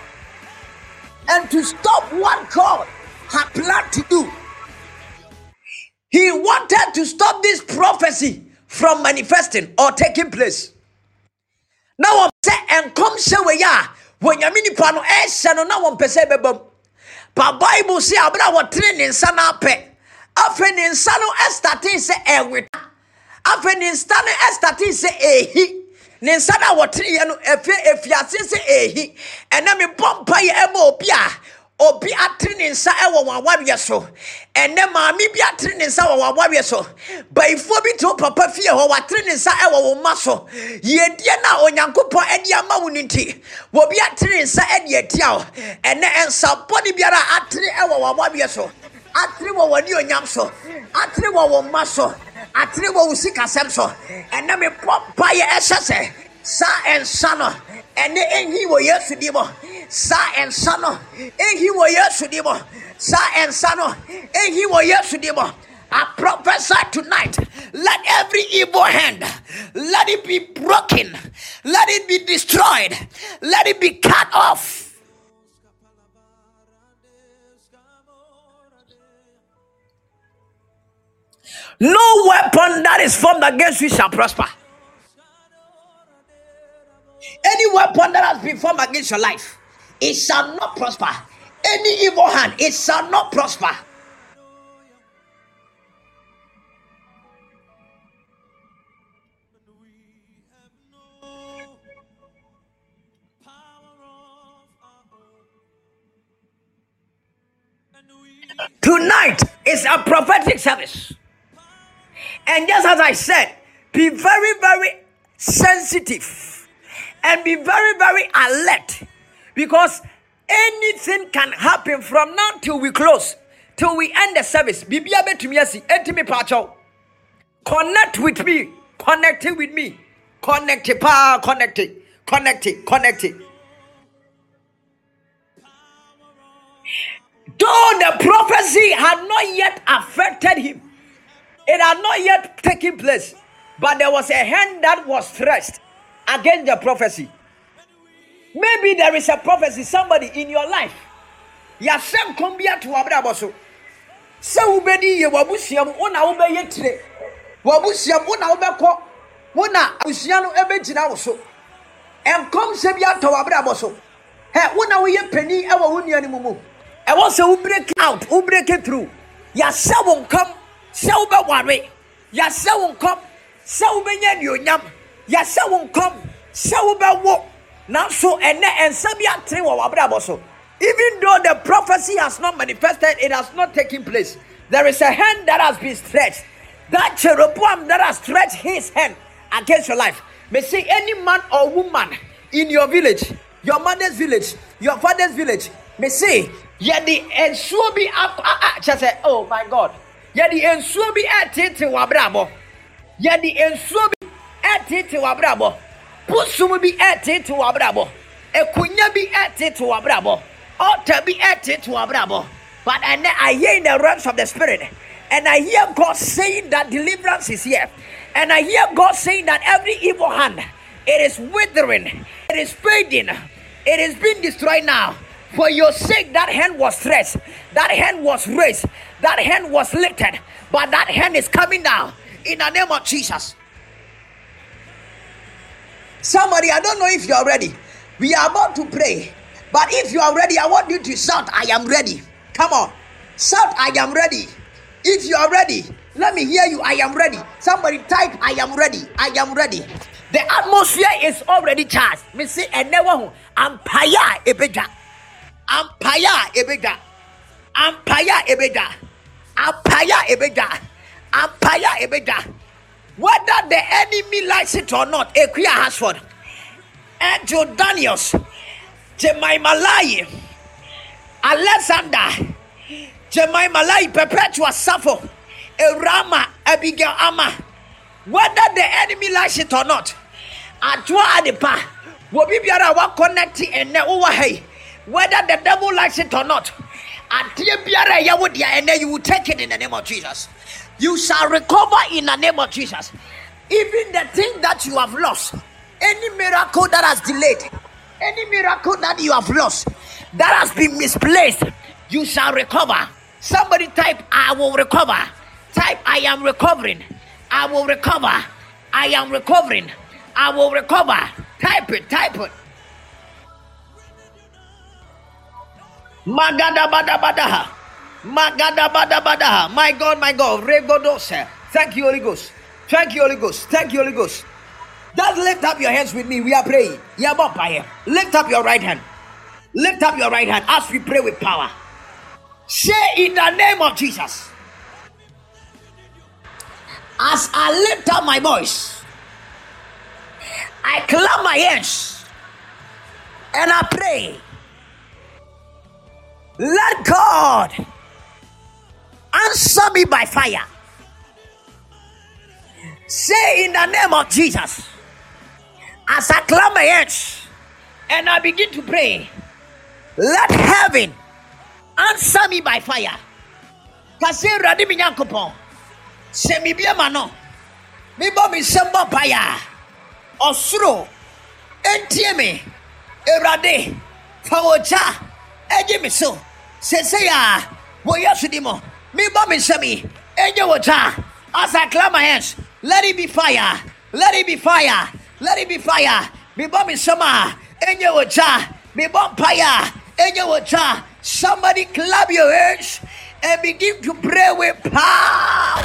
S2: and to stop what God had planned to do. He wanted to stop this prophecy from manifesting or taking place. Now I'm and come say we are when you mean pano eh no now one pese bebom. But Bible say what train ne nsa na apɛ. Afei ne nsa no ɛstate sɛ ɛweta. Afei ne nsa no eh, sɛ. Ne nsa no a wɔtene yɛ no efi efiase sɛ ehi. Ɛna me bɔ mpa yɛ ɛma obi a obi atene ne nsa ɛwɔ wɔn awareɛ so. Ɛnɛ maame bi atene ne nsa wɔ wɔn awareɛ so. Bayifoɔ bi te papa fie hɔ watene ne nsa ɛwɔ wɔn mma so. Yiedie na onyankopɔn ɛde ama wo no nti. Wɔbi atene ne nsa ɛde atia wo. Ɛnɛ nsabɔne biara a atene ɛwɔ wɔn awareɛ so. Atene wɔ wɔn onyam so. Atene wɔ wɔn mma so. Atene wɔ wo sikasɛm so. Ɛnɛ me bɔ mpaeɛ ɛhyɛ sɛ saa ɛnsa no ɛne ɛnhi wɔ yesu di mu saa ɛnsa no ɛnhi wɔ yesu di mu saa ɛnsa no ɛnhi wɔ yesu di mu I prophesy tonight. Let every evil hand, let it be broken, let it be destroyed, let it be cut off. No weapon that is formed against you shall prosper. Any weapon that has been formed against your life, it shall not prosper. Any evil hand, it shall not prosper. Tonight is a prophetic service. And just as I said, be very, very sensitive and be very, very alert because anything can happen from now till we close, till we end the service. Connect with me, connect with me, connect pa, connect, connect, connect. Though the prophecy had not yet affected him, it had not yet taken place, but there was a hand that was stretched against the prophecy. Maybe there is a prophecy, somebody in your life. Yasem kombia to abraboso. Sɛ wobɛdi yɛ w'abusua mu wo na wobɛyɛ tire w'abusua mu wo na wobɛkɔ wo na abusua no ɛbɛgyina wo so ɛnkɔm sɛ bi atɔ w'abrabɔ so ɛ wo na woyɛ panin ɛwɔ wo nua no mu mu ɛwɔ sɛ wo break out break it through yɛasɛ wo nkɔm sɛ wobɛware yɛasɛ wo nkɔm. Sɛ wobɛnya anuonyam yɛasɛ wo nkɔm. Sɛ wobɛwo nanso ɛnɛ ɛnsa bi atene wɔ w'abrabɔ so. Even though the prophecy has not manifested it has not taken place. There is a hand that has been stretched. That Jeroboam that has stretched his hand against your life. May say any man or woman in your village your mother's village your father's village may say yɛde nsuo bi akɔ a a kyɛ sɛ oh my god yɛde nsuo bi ɛtete w'abrabɔ yɛde nsuo bi ɛtete w'abrabɔ pusum bi ɛtete w'abrabɔ akunya bi ɛtete w'abrabɔ altar bi ɛtete w'abrabɔ but and I hear in the realms of the spirit and I hear God saying that deliverance is here. And I hear God saying that every evil hand it is withering it is fading it is being destroyed now For your sake, that hand was stretched, that hand was raised, that hand was lifted, but that hand is coming down in the name of Jesus. Somebody, I don't know if you are ready. We are about to pray, but if you are ready, I want you to shout, I am ready. Come on, shout, I am ready. If you are ready, let me hear you. I am ready. Somebody type, I am ready. I am ready. The atmosphere is already charged. Me say, and never who. Ampaya ebeja. Ampaya ebeja. Ampaya ebeja. Ampaya ebeja. Ampaya ebeja. Whether the enemy likes it or not, Equia Hasford, Andrew Daniels, Jemima Lai, Alexander, Jemima Lai, Perpetua Sappho, Erama, Abigail Ama, whether the enemy likes it or not, Atwa Adepa, Wobi Biara wa connect and ne over oh, hey, whether the devil likes it or not, and then you will take it in the name of Jesus. You shall recover in the name of Jesus. Even the thing that you have lost, any miracle that has delayed, any miracle that you have lost, that has been misplaced, you shall recover. Somebody type, I will recover. Type, I am recovering. I will recover. I am recovering. I will recover. Type it, type it. Magada bada badaha. Magada bada badaha. My God, my God. Regodose. Thank you, Holy Ghost. Thank you, Holy Ghost. Thank you, Holy Ghost. Just lift up your hands with me. We are praying. Lift up your right hand. Lift up your right hand as we pray with power. Say in the name of Jesus. As I lift up my voice, I clap my hands and I pray. Let God answer me by fire. Say in the name of Jesus. As I clap my hands and I begin to pray, let heaven answer me by fire. Kasi Awurade mi Nyankopɔn, sɛ mi bie ma no, mi bɔ mi nsɛm bɔ mpaeɛ a, ɔsoro entie mi. Awurade, fa wɔ gya ɛgye mi so. Sese a wɔ Yesu di mu, mi bɔ mi nsɛm yi, enye wɔ. As I clap my hands, let it be fire, let it be fire, let it be fire. Mi bɔ mi nsɛm a enye wɔ gya. Mi bɔ mpaeɛ a gya. Somebody clap your hands and begin to pray with power.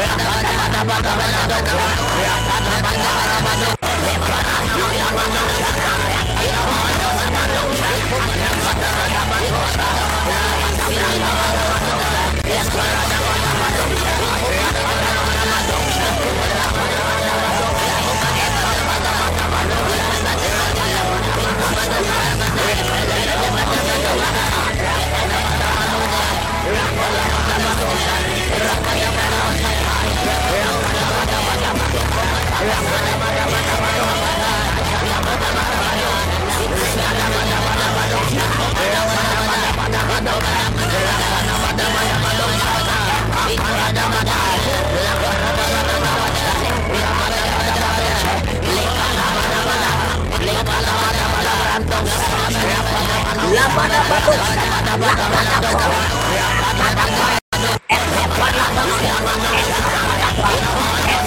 S2: Yeah. Lapan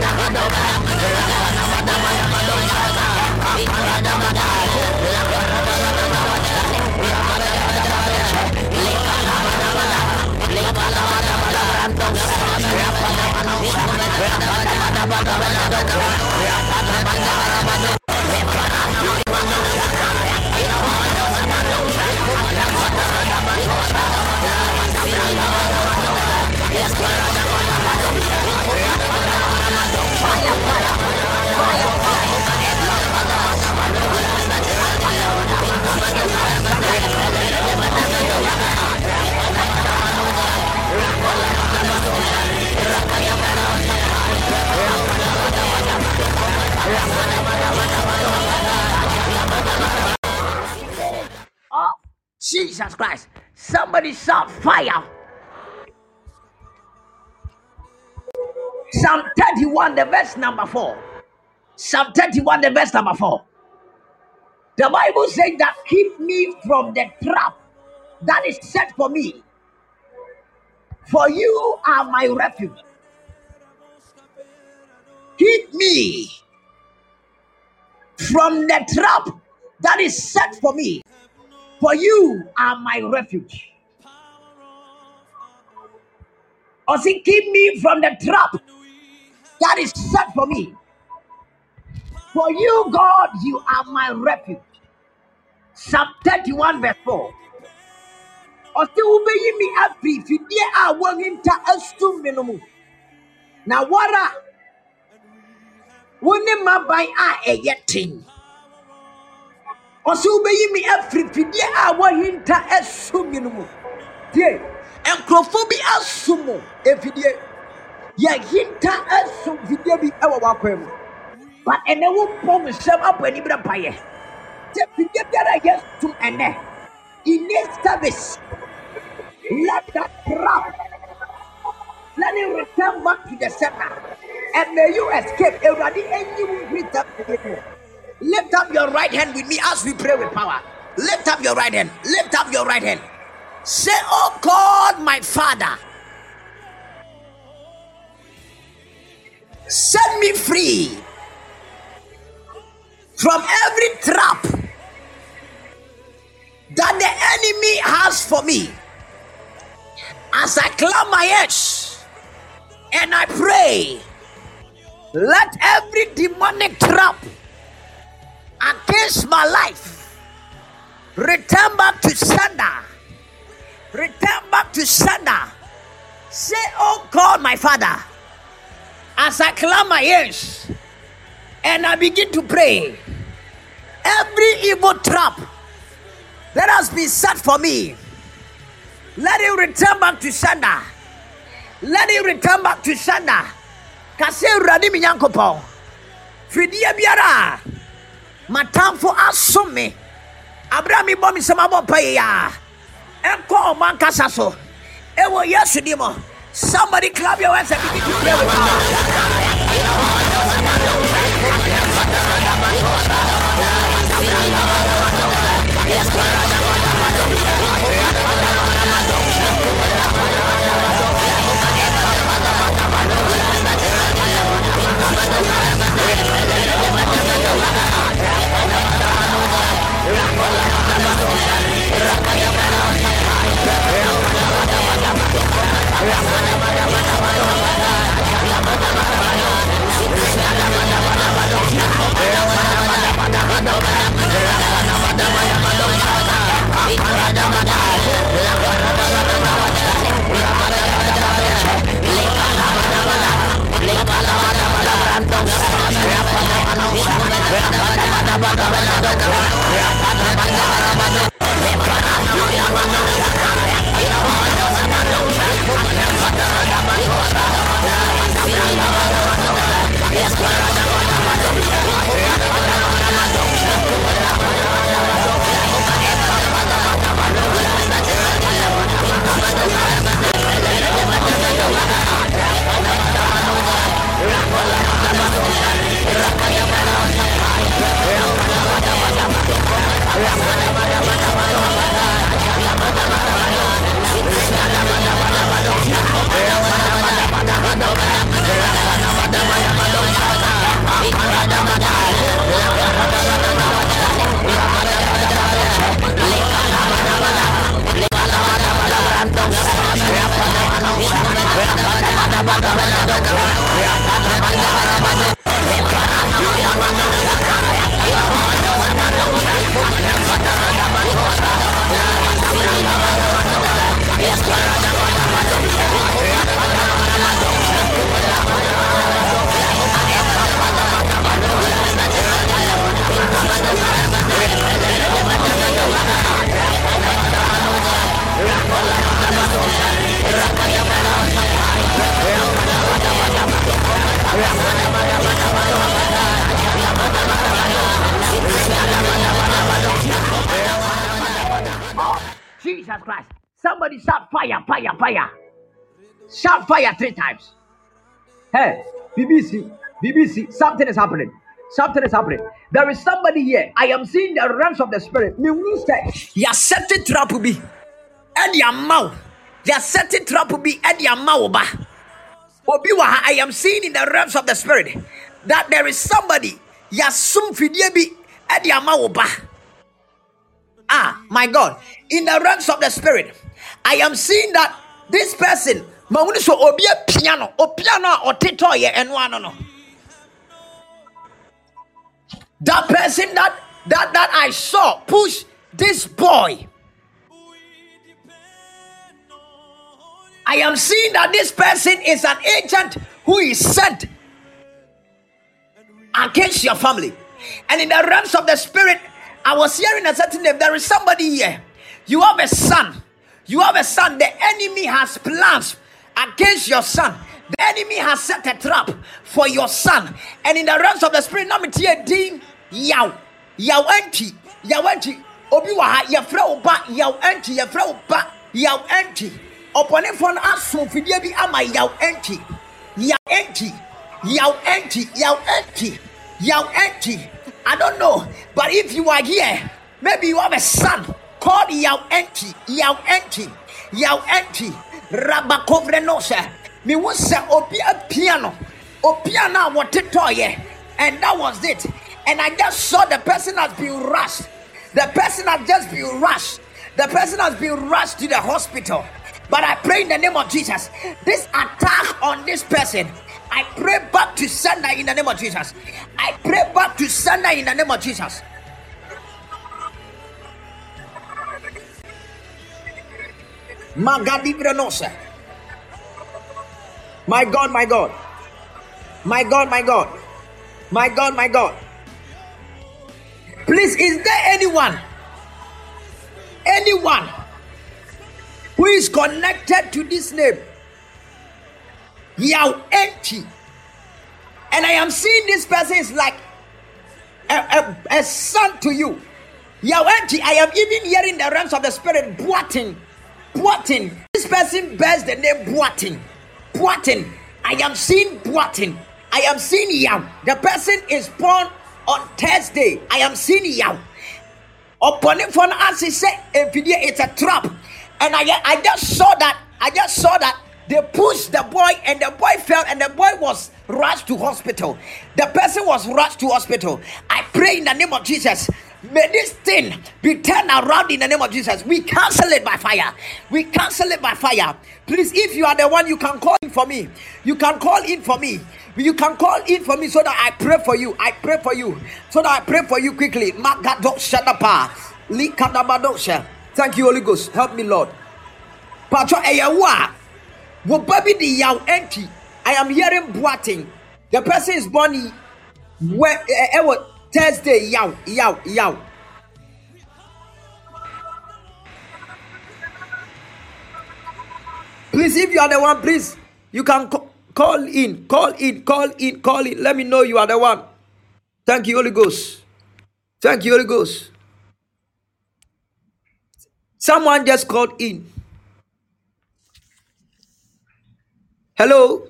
S2: Madama, Madama, Madama, Yes, Oh, Jesus Christ. Somebody shout fire. Psalm 31, the verse number 4. Psalm 31, the verse number 4. The Bible says that keep me from the trap that is set for me. For you are my refuge. Keep me from the trap that is set for me. For you are my refuge. Or say, keep me from the trap that is set for me. For you, God, you are my refuge. Psalm 31, verse 4. Ɔsɛ wobɛyi me afiri fidie a wɔnhinta asum me no mu. Na wara wo mmaban a ɛyɛ ten. Ɔsɛ wobɛyi me afiri fidie a wɔnhinta asum me no mu. Tie, nkurɔfoɔ bi asum mo efidie. Yɛhinta asum fidie bi ɛwɔ w'akwan mu. But ɛnɛ wo nsɛm abɔ ani berɛ mpaeɛ. Sɛ fidie biara a yɛsum ɛnɛ, it needs service. Let that trap, let it return back to the center. And may you escape. Mfiri tam fidie mu. Lift up your right hand with me as we pray with power. Lift up your right hand. Lift up your right hand. Say, Oh God, my Father, set me free from every trap that the enemy has for me. As I clap my hands and I pray, let every demonic trap against my life return back to sender. Return back to sender. Say, Oh God, my Father, as I clap my hands and I begin to pray, every evil trap that has been set for me, let it return back to sender. Let it return back to sender. Kase Awurade me Nyankopɔn. Fidie biara matamfo asom me. Abra me bɔ me nsɛm abɔ mpaeɛ a ɛnkɔ ɔmo ankasa so. Ɛwɔ Yesu. Somebody clap your hands and begin to pray with Rap, Yeah. Power. Jesus Christ. Somebody shout fire, fire, fire. Shout fire three times. Hey, BBC, BBC, something is happening. Something is happening. There is somebody here. I am seeing the realms of the spirit. Me "Ya set it trap be, and your mouth. Ya set it trap be, and your mouth ba." Obi wa ha, I am seeing in the realms of the spirit that there is somebody. Ya sum fidye bi, and ya mouth ba. Ah, my God. In the realms of the spirit, I am seeing that this person, mahunu so obi a piano, o piano or tito ye and one no. That person that that that I saw push this boy. I am seeing that this person is an agent who is sent against your family. And in the realms of the spirit, I was hearing a certain name. There is somebody here. You have a son. You have a son. The enemy has plans against your son. The enemy has set a trap for your son. And in the realms of the spirit, now me tie din yaw. Yaw anti. Yaw anti. Obi wa ha yɛfrɛ wo ba yaw anti yɛfrɛ wo ba yaw anti. Ɔpɔnefoɔ no aso mfidie bi ama yaw anti. Yaw anti. Yaw anti. Yaw anti. Yaw anti. I don't know, but if you are here, maybe you have a son called Yaw Enti, Yaw Enti, Yaw Me was say Opia piano, Opiana what it and that was it. And I just saw the person has been rushed. The person has just been rushed. The person has been rushed to the hospital. But I pray in the name of Jesus, this attack on this person, I pray back to sender in the name of Jesus. I pray back to sender in the name of Jesus. Magadibrenose. My God, my God. My God, my God. My God, my God. Please, is there anyone? Anyone who is connected to this name? Yao empty. And I am seeing this person is like a, a, a son to you. Yao empty. I am even hearing the realms of the spirit Boateng. Boateng. This person bears the name Boateng. Boateng. I am seeing Boateng. I am seeing Yao. The person is born on Thursday. I am seeing Yao. Upon it for as he said, it's a trap. And I, I just saw that. I just saw that they pushed the boy and the boy fell and the boy was rushed to hospital. The person was rushed to hospital. I pray in the name of Jesus. May this thing be turned around in the name of Jesus. We cancel it by fire. We cancel it by fire. Please, if you are the one, you can call in for me. You can call in for me. You can call in for me so that I pray for you. I pray for you. So that I pray for you quickly. Thank you, Holy Ghost. Help me, Lord. I am hearing Boateng. The person is born where eh, eh, eh, what Thursday yaw yaw yaw. Please, if you are the one, please, you can call in, call in, call in, call in. Let me know you are the one. Thank you, Holy Ghost. Thank you, Holy Ghost. Someone just called in. Hello,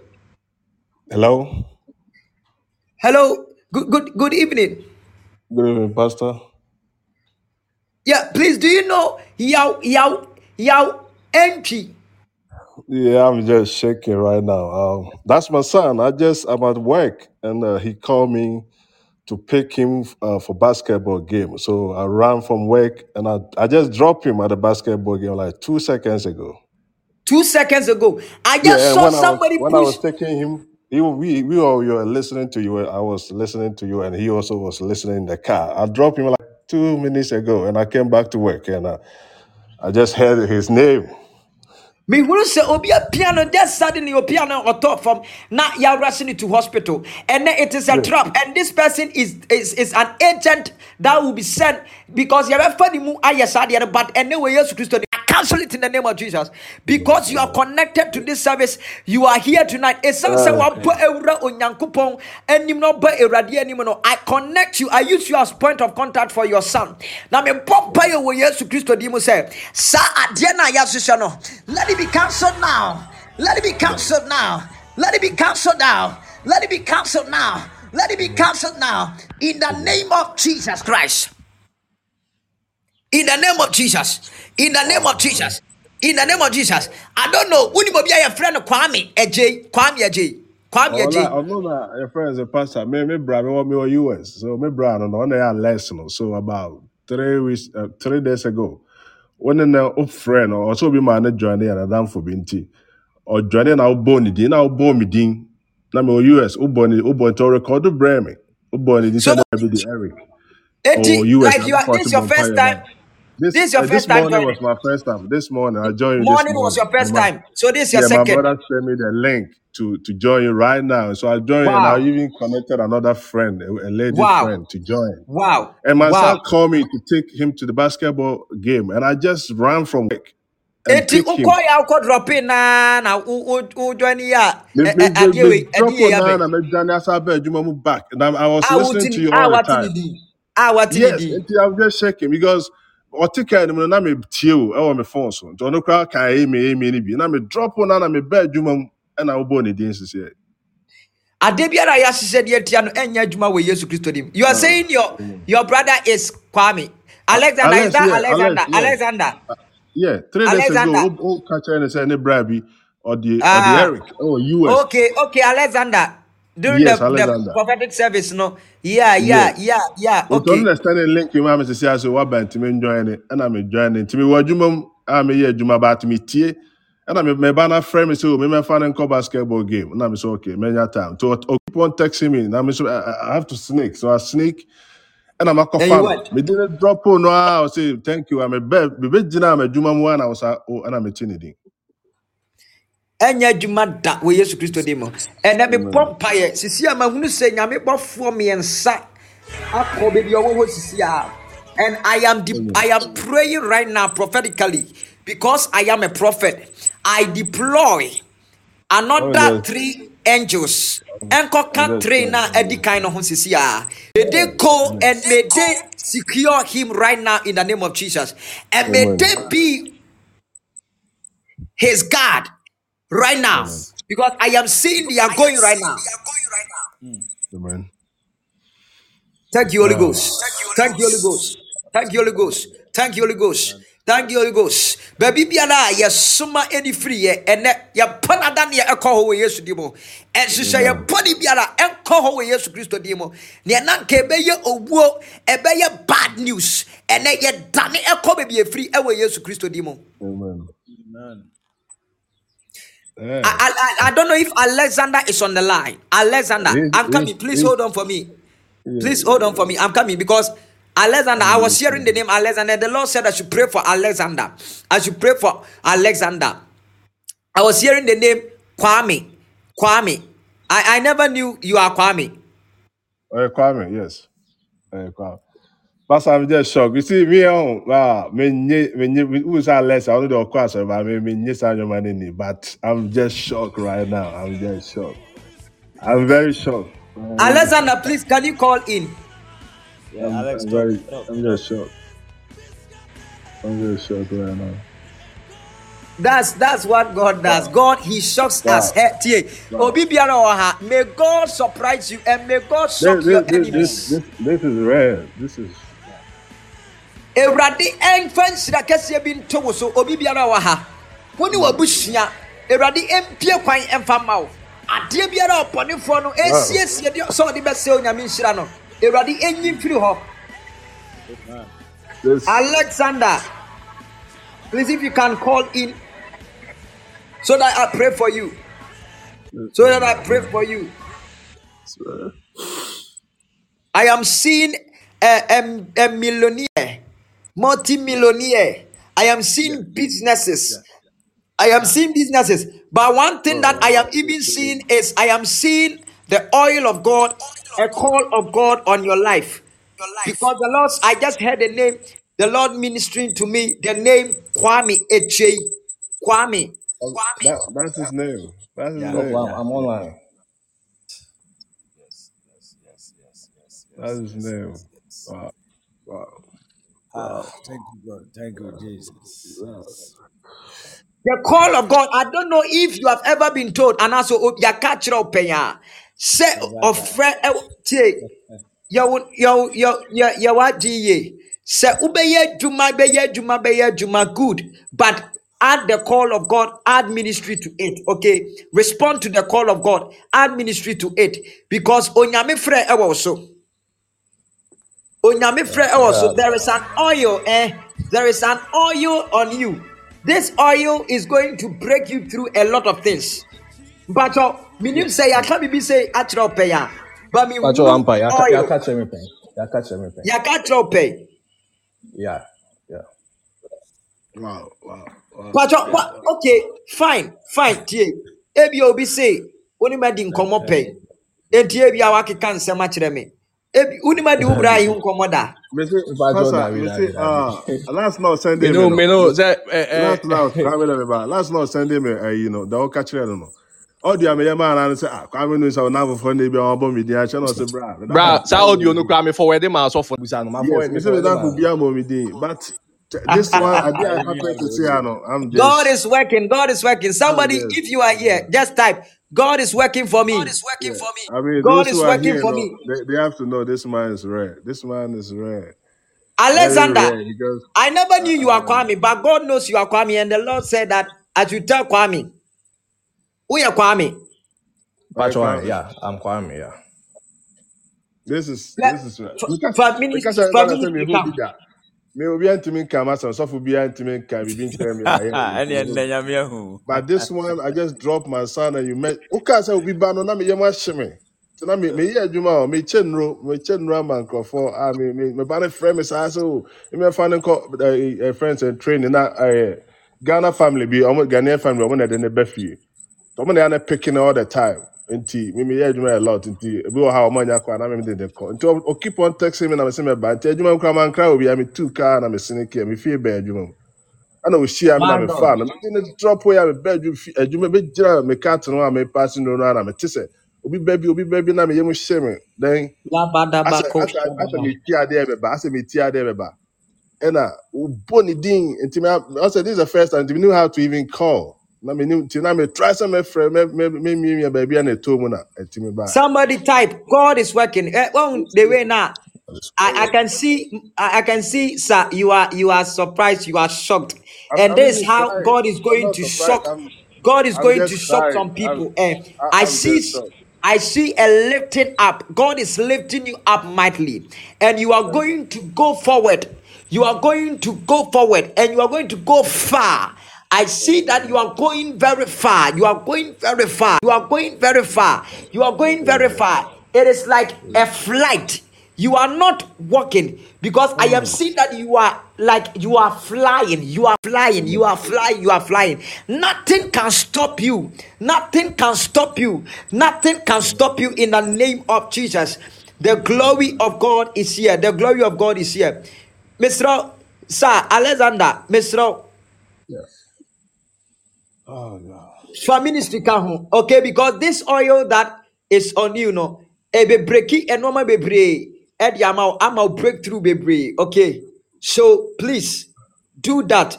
S4: Hello.
S2: hello. Good, good, good evening.
S4: Good evening, Pastor.
S2: Yeah, please. Do you know Yao Yao Yao Enki?
S4: Yeah, I'm just shaking right now. Um, that's my son. I just I'm at work, and uh, he called me to pick him uh, for basketball game. So I ran from work, and I I just dropped him at the basketball game like two seconds ago.
S3: Two seconds ago, I just
S4: Yeah, and
S3: saw
S4: when I was
S3: somebody
S4: when I
S3: push.
S4: was taking him, he, we we all were listening to you. I was listening to you, and he also was listening in the car. I dropped him like two minutes ago, and I came back to work, and I, I just heard his name.
S3: Me who say obi a piano just suddenly your piano or top from now you're rushing it to hospital and then it is a
S4: Yeah.
S3: trap and this person is is, is an agent that will be sent because you have funny mu ayesadi ah, but anyway yes Christ I cancel it in the name of Jesus. Because you are connected to this service you are here tonight. It's something
S4: ah.
S3: wabɔ ewura onyankopɔn anim na ɔbɔ awurade anim no I connect you. I use you as point of contact for your son. Now me bɔ mpaeɛ wɔ yesu kristo din mu sɛ saa adeɛ no a yɛahyehyɛ no. Let it be cancelled now. Let it be cancelled now. Let it be cancelled now. Let it be cancelled now. Let it be cancelled now. In the name of jesus christ in the name of jesus in the name of jesus in the name of jesus i don't know woni bobi a yɛfrɛ no kwame agye kwame agye kwame
S4: Ọla
S3: agye
S4: ọno your friend is a pastor. Me me bra me me wɔ US. So me bra no no na less no. So about three weeks uh, three days ago. When na up friend or so be man join ya na dan for binti. Or join na obo ni din na obo mi din. Na me wɔ US obo ni obo to record bra me. Obo ni din
S3: so
S4: say na be the Eric.
S3: Eti,
S4: Or US
S3: like
S4: na
S3: you are,
S4: for
S3: this is your first time.
S4: This
S3: This is your
S4: uh,
S3: first
S4: this
S3: time
S4: morning
S3: joining.
S4: was my first time. This morning I joined you this
S3: Morning was your first
S4: my
S3: time. So this is your
S4: yeah, my brother sent me the link to to join you right now. So I joined and I even connected another friend, a, a lady
S3: Wow.
S4: friend, to join.
S3: Wow.
S4: And my
S3: Wow.
S4: son called me to take him to the basketball game, and I just ran from work
S3: Eti ukọ ya ukọ drop in na na u u join ya
S4: Me,
S3: eh,
S4: me,
S3: eh,
S4: me,
S3: adeɛ
S4: me
S3: wei
S4: drop
S3: ɛdi yɛ
S4: on
S3: ya
S4: now
S3: bɛ.
S4: and I'm Johnny Asabe Jumamu back, and I'm, was listening to you all the time.
S3: di. A wati ni
S4: Yes,
S3: di.
S4: I'm just checking because ɔtika anim no na metie o ɛwɔ me phone so nti ɔno koraa ka ɛmi ɛmi no bi na me drop o na na mebaa adwuma mu ɛna wobɔɔ ne din sisiɛ
S3: Ade biara ya hyehyɛ deɛ tia no ɛnyɛ adwuma wɔ Yesu Kristo dim. You are
S4: Ah,
S3: saying your your brother is Kwame. Alexander is
S4: Alex,
S3: that
S4: yeah,
S3: Alexander?
S4: Alex, yeah.
S3: Alexander.
S4: Yeah, three days ago,
S3: Alexander.
S4: o o ka kyerɛ ne sɛ ne bra bi ɔde ɔde
S3: Ah.
S4: Eric ɛwɔ US.
S3: Okay, okay, Alexander. During
S4: Yes,
S3: the, the prophetic service, no. Yeah, yeah, yeah, yeah.
S4: Ɔno
S3: Okay.
S4: na sɛne link mu a mesisi ase waba ntumi njoin ne ɛna me join ne nti mewɔ adwuma mu a meyɛ adwuma ba ate metie ɛna me meba na frɛ me sɛ o memɛfa ne nkɔ basketball game. Na me sɛ okay menya time. Nti ɔ- ɔ keep on texting me. Me so I, I I have to sneak. So I sneak.
S3: And you
S4: makɔfa no
S3: went.
S4: mede ne drop o no a ɔse thank you. I'm a mebɛ mebɛgyina m'adwuma mu a na wo sa o ɛna mete ne din
S3: ɛnyɛ adwuma da wɔ yesu kristo mu ɛnɛ mebɔ mpaeɛ sisi a mahunu sɛ nyame bɔfoɔ mmiɛnsa akɔ baabi ɔwɔ hɔ sisi a and i am de- i am praying right now prophetically because i am a prophet. I deploy
S4: Oh
S3: another
S4: yes,
S3: three angels.
S4: I'm
S3: ɛnkɔka
S4: just
S3: three
S4: saying.
S3: na adi kan no ho sisi a may they go and may they secure him right now in the name of jesus. And may
S4: Amen.
S3: they be his guard right now
S4: Amen.
S3: because I am seeing they are going right now.
S4: Amen.
S3: Thank you, Holy Ghost. Thank you, Holy Ghost. Thank you, Holy Ghost. Thank you, Holy Ghost. Thank you, Holy Ghost. Baby biara a yɛsoma ani firi yɛ ɛnɛ yɛpɔ nada ne ɛkɔ hɔ wɔ yesu din mu ɛnhyehyɛ
S4: amen.
S3: yɛpɔ ne biara ɛnkɔ hɔ wɔ yesu kristo din mu neɛ na nka ɛbɛyɛ owuo ɛbɛyɛ bad news ɛnɛ yɛdane ɛkɔ baabi ɛfiri ɛwɔ yesu kristo din mu
S4: Amen.
S3: I,
S4: Yeah.
S3: I, I I don't know if Alexander is on the line. Alexander, I'm coming. Please hold on for me. Please hold on for me. I'm coming because Alexander, I was hearing the name Alexander. The Lord said I should pray for Alexander. I should pray for Alexander. I was hearing the name Kwame. Kwame. I, I never knew you are Kwame.
S4: Uh, Kwame, yes. Uh, Kwame. Pastor, I'm just shocked. You see, me, oh, wow, me, nye- me, nye- who's that less? I don't know, of course, but me, me, nye sa nyoma nini, but I'm just shocked right now. I'm just shocked. I'm very shocked. I'm,
S3: Alexander, please, can you call in?
S5: Yeah,
S4: I'm,
S5: Alex,
S4: I'm
S5: talk,
S4: very,
S5: talk,
S4: I'm just shocked. I'm just shocked right now.
S3: That's that's what God does.
S4: Wow,
S3: God He shocks us.
S4: wow,
S3: Eh, tie.
S4: wow.
S3: Obi biara wɔ ha. May God surprise you and may God
S4: This,
S3: shock your
S4: this, this, this,
S3: enemies.
S4: this, this is rare. This is,
S3: Awurade ɛmfa nhyira kɛseɛ bi nto wo so. Obi biara wɔ ha. Wo ne w'abusua. Awurade ɛmpie kwan ɛmfa ma wo. Adeɛ biara ɔpɔnefoɔ no ɛsiesie deɛ sɛ ɔde bɛsɛ onyame nhyira no. Awurade ɛnyi mfiri hɔ. Alexander please if you can call in so that i pray for you. So that i pray for you. I am seeing a, a, a millionaire, multi-millionaire. I am seeing businesses. I am seeing businesses. But one thing that oh. I am even seeing is I am seeing the oil of God, a call of God on your life. Because the Lord, I just heard the name, the Lord ministering to me, the name Kwame Eche. Kwame.
S4: Oh, that, that's his name. That's his
S3: Yeah.
S2: Oh
S4: name.
S2: wow, I'm online.
S4: Yes, yes, yes, yes, yes, yes, That's his name. Wow. Wow.
S1: Ah, thank you, God. Thank you, Jesus.
S4: Wow.
S3: The call of God. I don't know if you have ever been told, and also oh, ya catch up eh, penya. Say of oh, friend tie yo yo yo yo yo what ye. Say ubeye juma beye juma beye juma good, but add the call of God, add ministry to it. Okay, respond to the call of God, add ministry to it, because oh, onyame frɛ ɛwɔ eh, so. Onyame frɛ ɛwɔ so. There is an oil, eh? There is an oil on you. This oil is going to break you through a lot of things. But uh, minim say I can't be say actual pay ya. But me
S2: Pacho Ampa, ya ya
S3: oil.
S2: catch everything. Ya catch everything.
S3: Ya actual pay.
S2: Yeah, yeah.
S4: Wow. Wow. Wow.
S3: But uh. Okay, fine, fine. Tie. Ebi obi say oni ma di nkomo pay. Enti ebi a wakeka nsɛm akyerɛ me. Ebi uni ma di [LAUGHS] wo bra yi ho nkɔmmɔ da.
S4: Me say,
S2: Pacho
S4: Pastor,
S2: David,
S4: me
S2: David,
S4: say,
S2: David.
S4: ah, last night
S2: Me
S4: Sunday, me
S2: know,
S4: no.
S2: me know. Say, eh, eh,
S4: Last night, Kwame na me ba. Last night Sunday, me, uh, you know, the whole catch no no. All the ame yama and say, ah, Kwame no say na for na bi on bomb me dia channel say bra. me
S2: Bra,
S4: dan
S2: sa audio no cry me forward my so for bisa no. My
S4: Yes,
S2: forward
S4: me
S2: me
S4: say me
S2: forward
S4: dan ko
S2: ma.
S4: bia mo me din, but t- [LAUGHS] this one I did I happen to say I know. I'm
S3: God is working. God is working.
S4: I'm
S3: Somebody,
S4: just
S3: if you are here, just type. God is working for me. God is working
S4: yeah.
S3: for me.
S4: I mean,
S3: God is working
S4: here,
S3: for
S4: no,
S3: me.
S4: they, they have to know this man is rare. This man is rare, very
S3: Alexander,
S4: rare because
S3: I never knew you are
S4: um,
S3: Kwame, but God knows you are Kwame, and the Lord said that as you tell Kwame, who are Kwame?
S4: I
S2: Pacho,
S4: Kwame.
S2: yeah, I'm Kwame, yeah.
S4: This is this is right.
S3: For,
S4: Because
S3: for
S4: because
S3: ministry,
S4: I
S3: for
S4: gotta say me
S3: ministry
S4: who
S3: come.
S4: be that. Me obi antimi nka ma some so be antimi nka bi bin tell me I [LAUGHS]
S1: Ɛne
S4: hear
S1: ɛnna nyame ahu.
S4: But this one, I just dropped my son and you met. Okay, say obi ba no na me yema shime. So na me me ye adwuma o me chenro me chenro ama nkrofo ah me me me ba ne frɛ me sa so me fa ne ko uh, friends and training na uh, Ghana family bi omo Ghanaian family omo na de ne ba fie. So omo na na picking all the time. Nti me me ye adwuma a lot nti ebi wɔ ha omo nya kwa na me de de ko. Nti o, o keep on texting me na me say me ba. Nti adwuma nkra man kra obi a me two car na me sene kia me fie ba adwuma mu. Ana ohyia me na
S3: My
S4: mefa
S3: God.
S4: no. Mede ne drop yi a meba adwu fi adwuma bɛgyina me car te no a mepaase no no ana mete sɛ obi ba bi obi ba bi na meyɛ mu hyɛ me. Then asɛ
S3: Labadabako
S4: asɛ asɛ
S3: shadaba.
S4: meti adeɛ bɛba asɛ meti adeɛ bɛba. Ɛna wobɔ ne din. Nti me asɛ this is the first time. Nti menim how to even call na menim nti na metry sɛ mɛfrɛ mɛ- mɛ- memiamia baabi a na ɛtɔ mu na baa.
S3: Somebody type. God is working. Eh, well, the way now. I, I can see I, I can see sir you are you are surprised you are shocked.
S4: I'm,
S3: and
S4: I'm
S3: this is
S4: even
S3: how God is
S4: I'm
S3: going
S4: not
S3: to
S4: surprised.
S3: shock
S4: I'm
S3: God is
S4: I'm
S3: going to
S4: just
S3: shock some
S4: I'm
S3: people. Eh,
S4: I,
S3: I
S4: I'm
S3: see
S4: just shocked.
S3: I see a lifting up. God is lifting you up mightily. And you are going to go forward. You are going to go forward. And you are going to go far I see that you are going very far. You are going very far. You are going very far. You are going very far. It is like a flight. You are not walking because I am mm. seeing that you are like you are flying. You are flying. You are flying. You are flying. Nothing can stop you. Nothing can stop you. Nothing can stop you in the name of Jesus. The glory of God is here. The glory of God is here. Mr. Sir Alexander, Mr.
S4: oh
S3: ministry ka ho. Okay because this oil that is on you no ebe breaki enoma e wo- ama wo breakthrough bebree okay so please do that.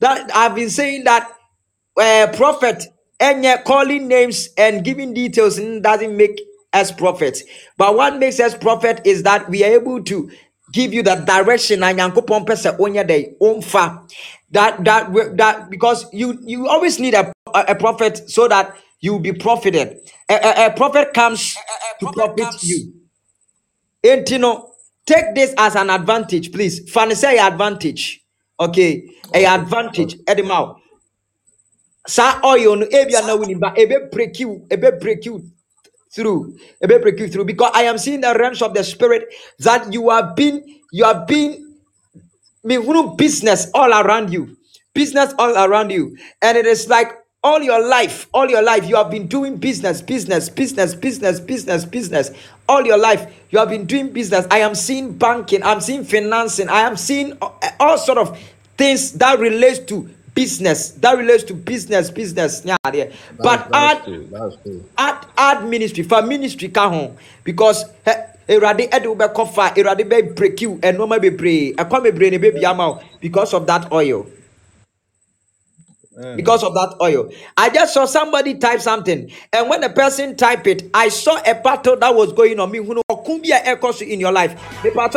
S3: That i've been saying that uh, prophet and calling names and giving details doesn't make us prophets. But what makes us prophet is that we are able to give you the direction na nyankopɔn pɛ sɛ wonyɛ dɛ womfa that that wi- that because you you always need a, a, a prophet so that you will be profited a, a, a prophet comes to profit you Enti no, take this as an advantage, please. Fani say advantage. Okay, a advantage. Edimao. Sa oil no ebia na wini ba ebe break you, ebe break you through, ebe break you through. Because I am seeing the realms of the spirit that you have been, you have been mehunu business all around you. Business all around you. And it is like all your life all your life you have been doing business business business business business business. All your life you have been doing business. I am seeing banking. I'm seeing financing. I am seeing all sort of things that relates to business that relates to business business yeah, there. but
S2: That's that's
S3: add
S2: true. That's
S3: add add ministry for ministry ka ho because he Erade ɛde wo bɛkɔ fa Erade bɛ break you ɛnɔɔma bebree ɛkwan bebree na ebebi ama wo because of that oil
S4: Amen.
S3: because of that oil. I just saw somebody type something, and when the person type it, I saw a battle that was going on. Me, who know, be a echo in your life. You bomb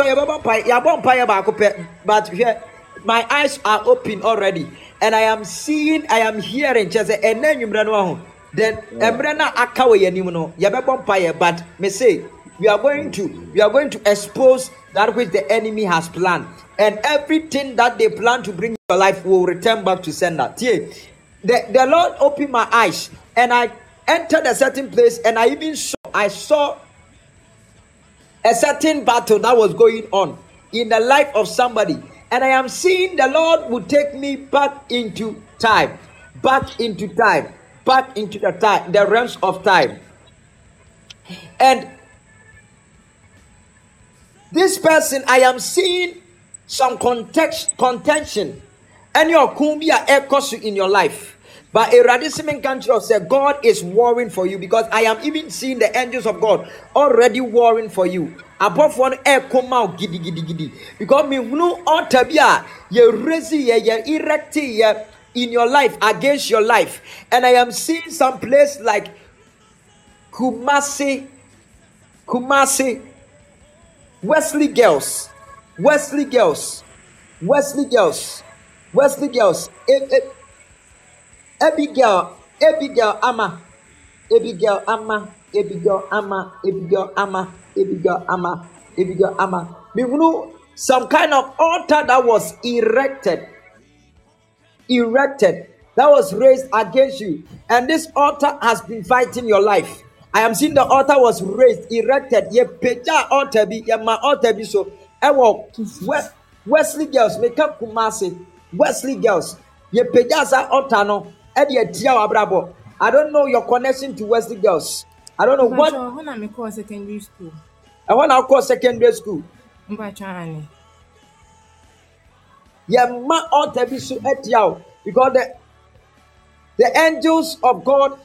S3: pie, you bomb pie, back up, eh, but here, my eyes are open already, and I am seeing, I am hearing, just and then you know, then yanim no, bomb pie, but me say. We are going to we are going to expose that which the enemy has planned, and everything that they plan to bring in your life will return back to sender. Tie, The, the Lord opened my eyes, and I entered a certain place, and I even saw I saw a certain battle that was going on in the life of somebody. And I am seeing the Lord will take me back into time, back into time, back into the time, the realms of time. And this person, I am seeing some context, contention. And your kumbia echoes in your life. But country of say God is warring for you because I am even seeing the angels of God already warring for you. Above one eh, echo mouth giddy giddy giddy. Because me no altabia ye resi ye ye erect ye in your life against your life. And I am seeing some place like Kumasi, Kumasi, Wesley girls, Wesley girls, Wesley girls, Wesley girls, E- E- Abigail, Abigail Ama, Abigail Ama, Abigail Ama, Abigail Ama, Abigail Ama, Abigail Ama. Mehunu some kind of altar that was erected. Erected. That was raised against you. And this altar has been fighting your life. I am seeing the altar was raised erected. Ye peja altar bi ye ma altar bi so. Ewo wesley girls make up kumasi. Wesley girls ye peja sa altar no e de atia brabo i don't know your connection to wesley girls i don't know what
S5: Mpatsɔ hɔ na mekɔɔ secondary school.
S3: i want to call secondary school
S5: Mpatsɔ ane.
S3: ye ma altar bi so atia wo because the the angels of god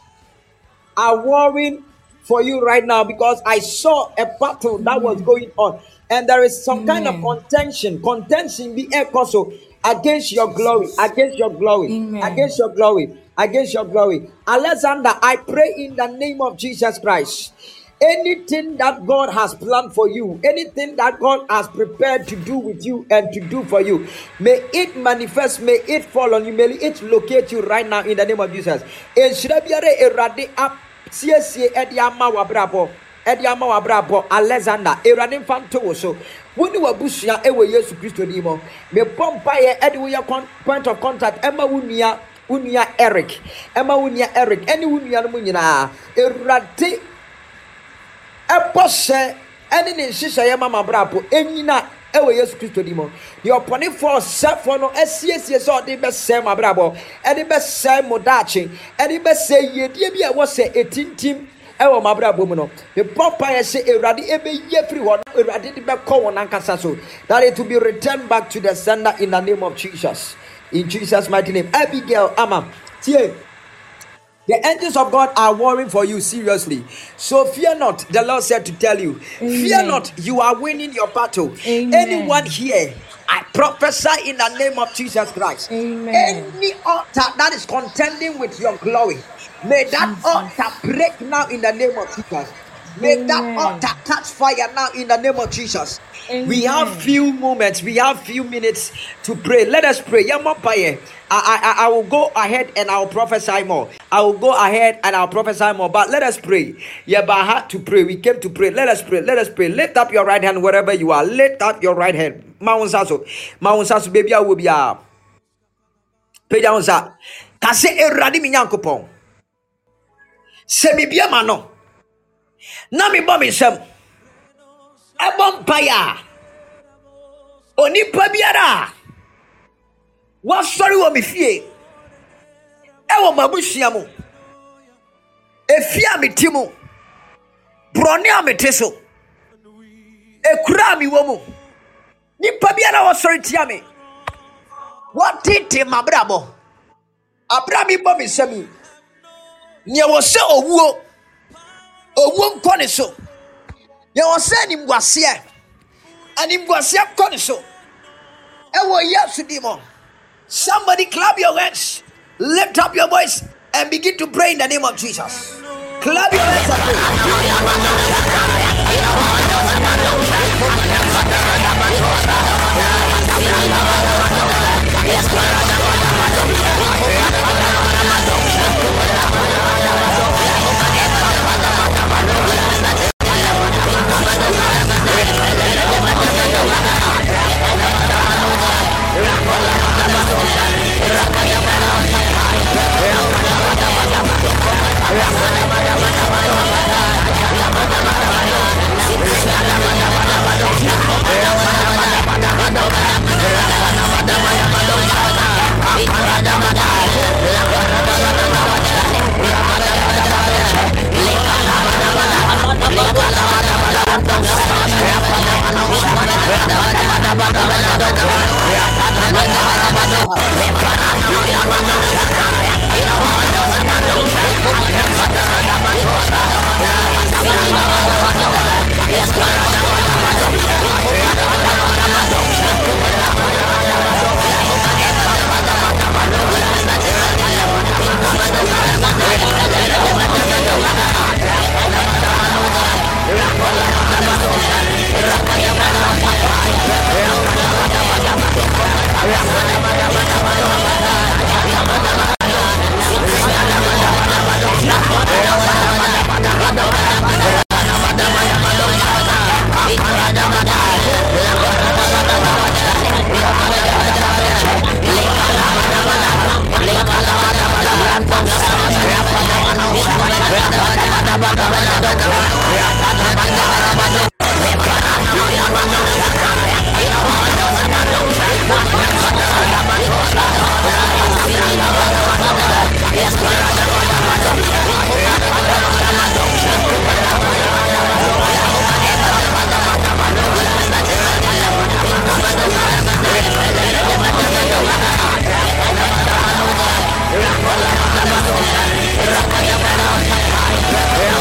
S3: are warring for you right now because I saw a battle that was going on, and there is some kind of contention, contention be also against your glory, against your glory,
S5: Amen.
S3: against your glory, against your glory. Alexander, I pray in the name of Jesus Christ. Anything that God has planned for you, anything that God has prepared to do with you and to do for you, may it manifest, may it fall on you, may it locate you right now in the name of Jesus. Ɛde ama ama w'abrabɔ alexander awurade mfa nto wo so wo ne w'abusua ɛwɔ yesu kristo din mu mebɔ mpaeɛ ɛde woyɛ point of contact ɛma wo nua wo eric. Ɛma wo eric. Ɛne wo nua no mu nyinaa awurade ɛbɔ hyɛ ɛne ne nhyehyɛeɛ ma mabrabɔ ɛnyina ɛwɔ yesu kristo din mu. Deɛ ɔpɔnefoɔ ɔsɛfoɔ no asiesie sɛ ɔde bɛsɛe mabrabɔ ɛde bɛsɛe mo daakye ɛde bɛsɛe yiedie bi a ɛwɔ sɛ ɛtintim ɛwɔ mabrabɔ mu no. Mebɔ mpaeɛ sɛ awurade ɛbɛyie firi hɔ no awurade de bɛkɔ wɔn ankasa so. That it will be returned back to the sender in the name of jesus in jesus mighty name abigail ama tie the angels of God are warring for you seriously. So fear not, the Lord said to tell you. Fear not, you are winning your battle.
S5: Amen.
S3: Anyone here, I prophesy in the name of Jesus Christ.
S5: Amen.
S3: Any altar that is contending with your glory, may that altar break now in the name of Jesus.
S2: May that altar catch fire now in the name of Jesus. We have few moments, we have few minutes to pray. Let us pray. I, I, I will go ahead and I'll prophesy more. I will go ahead and I'll prophesy more. But let us pray. Yeah, but I had to pray. We came to pray. Let us pray. Let us pray. Lift up your right hand wherever you are. Lift up your right hand. Mount Sasso. Mount Sasso, baby, I will be. Uh, pagya wo nsa ka sɛ awurade me nyankopɔn sɛ mebia no na mebɔ me nsɛm ɛbɔ mpaeɛ a onipa biara a wasɔre wɔ me fie ɛwɔ m'abusua mu. Efie a mete mu borɔne a mete so ekura a mewɔ mu. Nipa biara a wɔsɔre tia me wɔtete m'abrabɔ. Abra bɔ me nsɛm yi nea wɔ sɛ owuo owuo nkɔ ne so. Nea wɔ sɛ animguaseɛ. Animguaseɛ kɔ ne so. Ɛwɔ yesu di mu. Somebody clap your hands. Lift up your voice and begin to pray in the name of jesus. Clap your hands and pray I'm Yeah. Yeah. Yeah.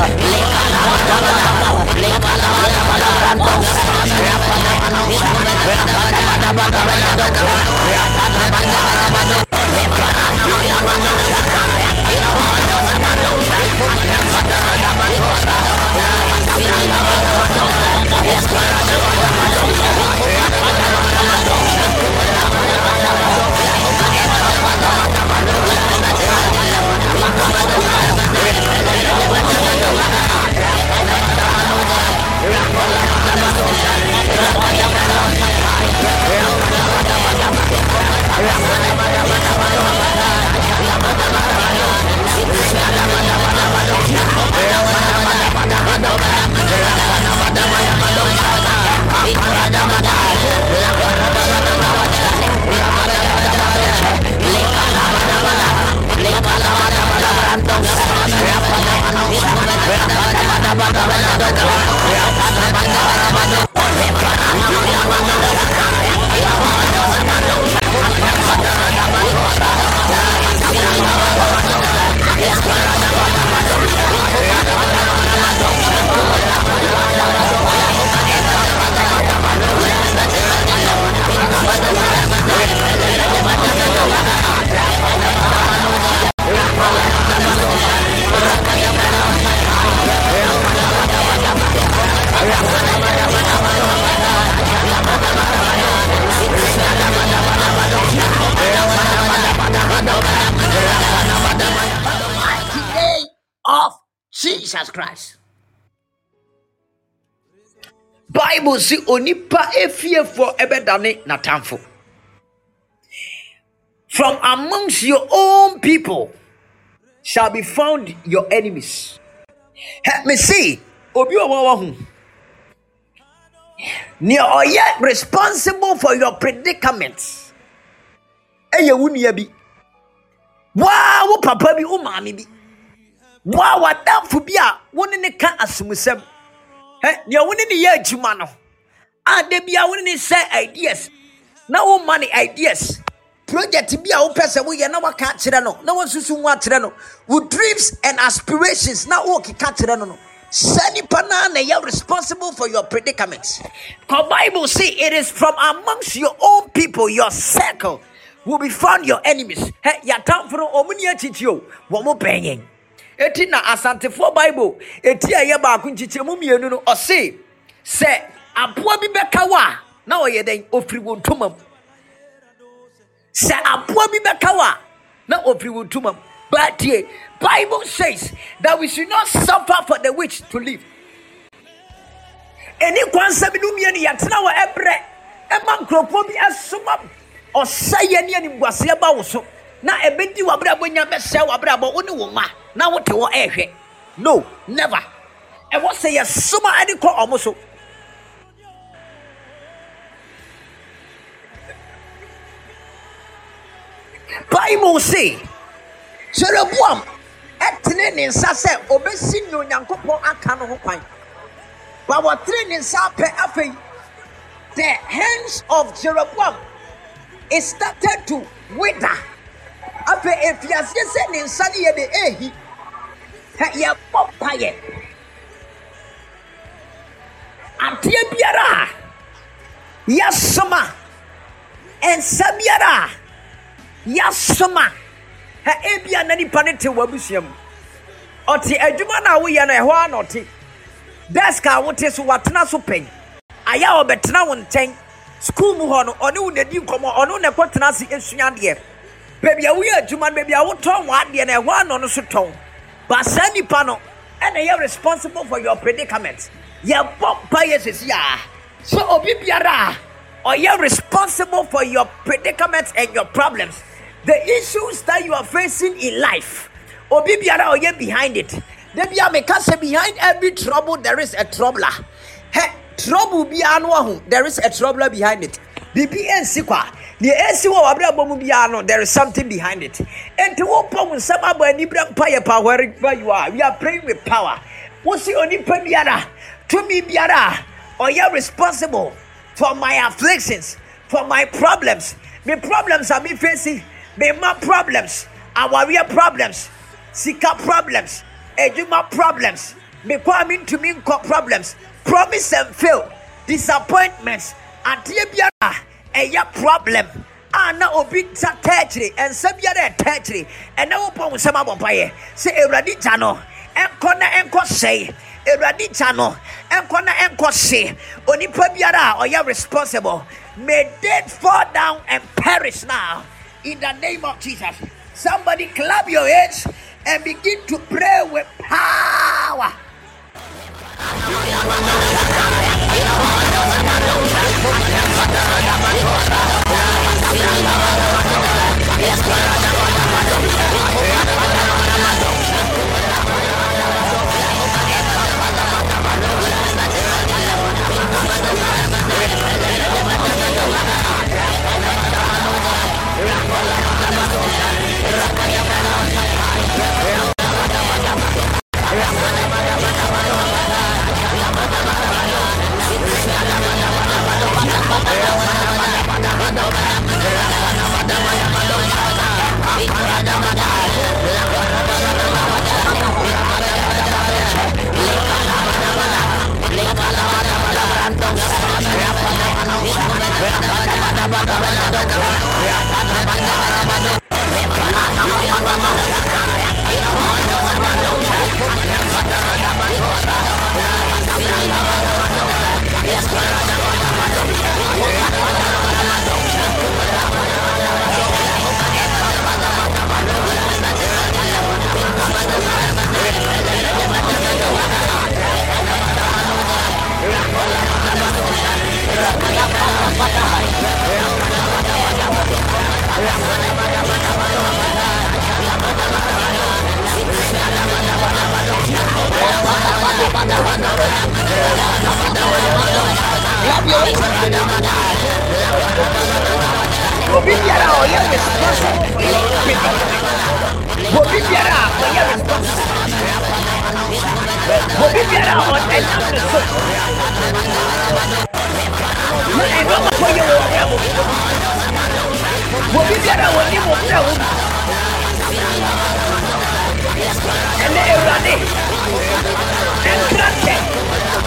S2: Yeah. Santos. Yeah. Jesus Christ. Bible si onipa efiefo ebedane natamfo. From amongst your own people shall be found your enemies. Help me see. Obi owa ho. Nea ɔyɛ responsible for your predicament. Ɛyɛ wo nua bi. Waa wo papa bi, wo maame bi. Waa w'adamfo bi a wo ne ne ka asomusɛm. Hɛ, nea wo ne ne yɛ adwuma no. A da bia wo ne ne sɛ ideas. Na ma ne ideas. Project bi a wopɛ sɛ woyɛ na waka akyerɛ no. Na wasusu ho akyerɛ no. Wo dreams and aspirations na wɔkeka kyerɛ no no. Sɛ nipa naa responsible for your predicament. The Bible say it is from amongst your own people, your circle, will be found your enemies. Hey, yatamfo no ɔmo ni akyikyi o, wɔn mo. Eti na asantefoɔ Bible, eti a ɛyɛ baako nkyekyɛmu mmienu no, ɔse sɛ aboa bi bɛka wo na ɔyɛ dɛn ofiri wɔn ntoma mu. Sɛ aboa bi bɛka wo na ofiri wɔn ntoma mu. But the Bible says that we should not suffer for the witch to live. ɛni kwan sɛ binom mmienu yɛtena wɔ ɛbrɛ ɛma nkurɔfoɔ bi ɛsoma ɔsɛeɛ ne animguaseɛ ba wo so na ɛbɛdi w'abrabɔ nya bɛsɛe w'abrabɔ wo ne wo ma. Na wote hɔ ɛɛhwɛ no never. Ɛwɔ sɛ yɛsoma ɛde kɔ ɔmo so. Bible say jeroboam ɛtene ne nsa sɛ ɔbɛsi nea onyankopɔn aka no ho kwan. But wɔtene ne nsa afei the hands of jeroboam it started to wither afei efiaseɛ sɛ ne nsa no yɛ de ehi ɛ yɛbɔ mpaeɛ adeɛ biara. A yɛsoma nsa biara. A yɛasoma ha eh, ebia eh, na nipa ne te w'abusua mu ɔte adwuma no a woyɛ no ɛhɔ a na eh, ɔte desk a wote so watena so pɛn ayɛ a ɔbɛtena wo nkyɛn. Skuul mu hɔ no ɔne wo nadi nkɔmmɔ ɔne wo na ɛkɔtena ase asua adeɛ baabi a woyɛ adwuma no baabi a wotɔn wɔ adeɛ no ɛhɔ a na ɔno so tɔn ba saa nipa no ɛna yɛ responsible for your predicament yɛbɔ mpa yɛ sesi a sɛ obi biara a ɔyɛ responsible for your predicament and your problems. The issues that you are facing in life obi biara ɔyɛ behind it. Debi a meka sɛ behind every trouble there is a troubler. Hɛ trouble biara no aho there is a troubler behind it. Biribi ɛnsi kwa deɛ ɛsi wɔ w'abrabɔ mu biara there is something behind it. Nti wopɔ wo nsɛm abɔ anibere mpa yɛ pa wherever you are. We are praying with power. Wosi onipa biara tumi biara a ɔyɛ responsible for my afflictions for my problems. Me problems me facing. Me ma problems awareɛ problems sika problems edwuma problems. Mekɔ a mentumi nkɔ problems. Promise and fail. Disappointments. Adeɛ biara ɛyɛ problem. A na obi nsa taa akyire nsa biara ɛtaa akyire ɛnɛ wopɔ wo nsɛm abɔ mpayɛ sɛ awurade gya no ɛnkɔ na ɛnkɔ sɛe. Awurade gya no ɛnkɔ na ɛnkɔ se. Onipa biara a ɔyɛ responsible may they fall down and perish now. In the name of jesus. Somebody clap your hands and begin to pray with power
S3: Yeah. Yes, Bada bada bada bada biara a ɔyɛ responsible for your predicament. Obi biara a ɔyɛ responsible. Obi biara a ɔnam ne so. Na ɛnɔma kɔ yɛ wɔ ɔbrɛ mo. Obi biara a wɔnim wo brɛ wo. Ɛnɛ Awurade, ɛnkrantɛ. Awurade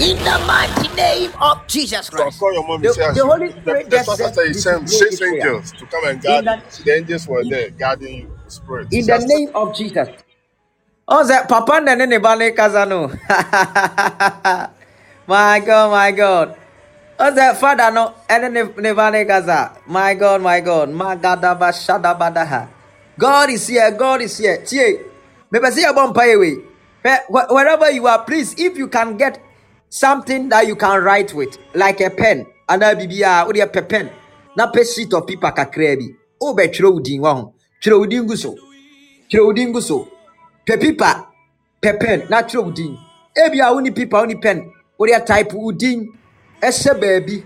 S3: In the mighty name of Jesus Christ.
S4: call your mommy.
S3: The, the Holy Spirit
S4: the pastor
S3: said
S4: he sent six
S3: prayer.
S4: angels to come and
S3: In
S4: guard
S3: the.
S4: The angels were there guarding you. Spirit.
S3: in the name of Jesus. Oh, that Papa then Bale Kazano. [LAUGHS] My God, my God. Oh, that Father no, and then Nevane Gaza. My God, my God. Magadaba Shadabadaha. God is here, God is here. Tie. Maybe see a bomb away. Eh, wherever you are, please, if you can get something that you can write with, like a pen, and a BBA, or a pen, na pe sheet of paper kakra bi. Oh, be tro udin wa ho. Tro udin gu so. Tro udin gu so. Pe paper, pe pen, na tro udin. Ebi a woni paper, woni pen, or a type udin. Ɛhyɛ baby.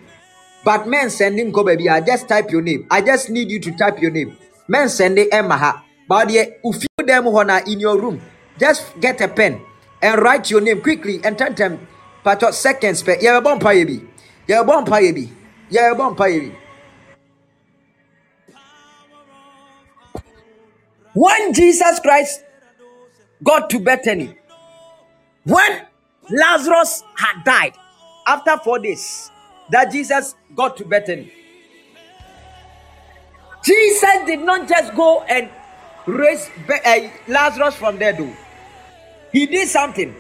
S3: But men sending go baby, I just type your name. I just need you to type your name. Men sending Emma. But you them hona in your room, just get a pen and write your name quickly and turn them patch seconds per yeah bomb pa yebi. Yeah bomb pa yebi. Yeah bomb yebi. When Jesus Christ got to Bethany, when Lazarus had died after four days, that Jesus got to Bethany. Jesus did not just go and raise Be- uh, Lazarus from there, though. He did something.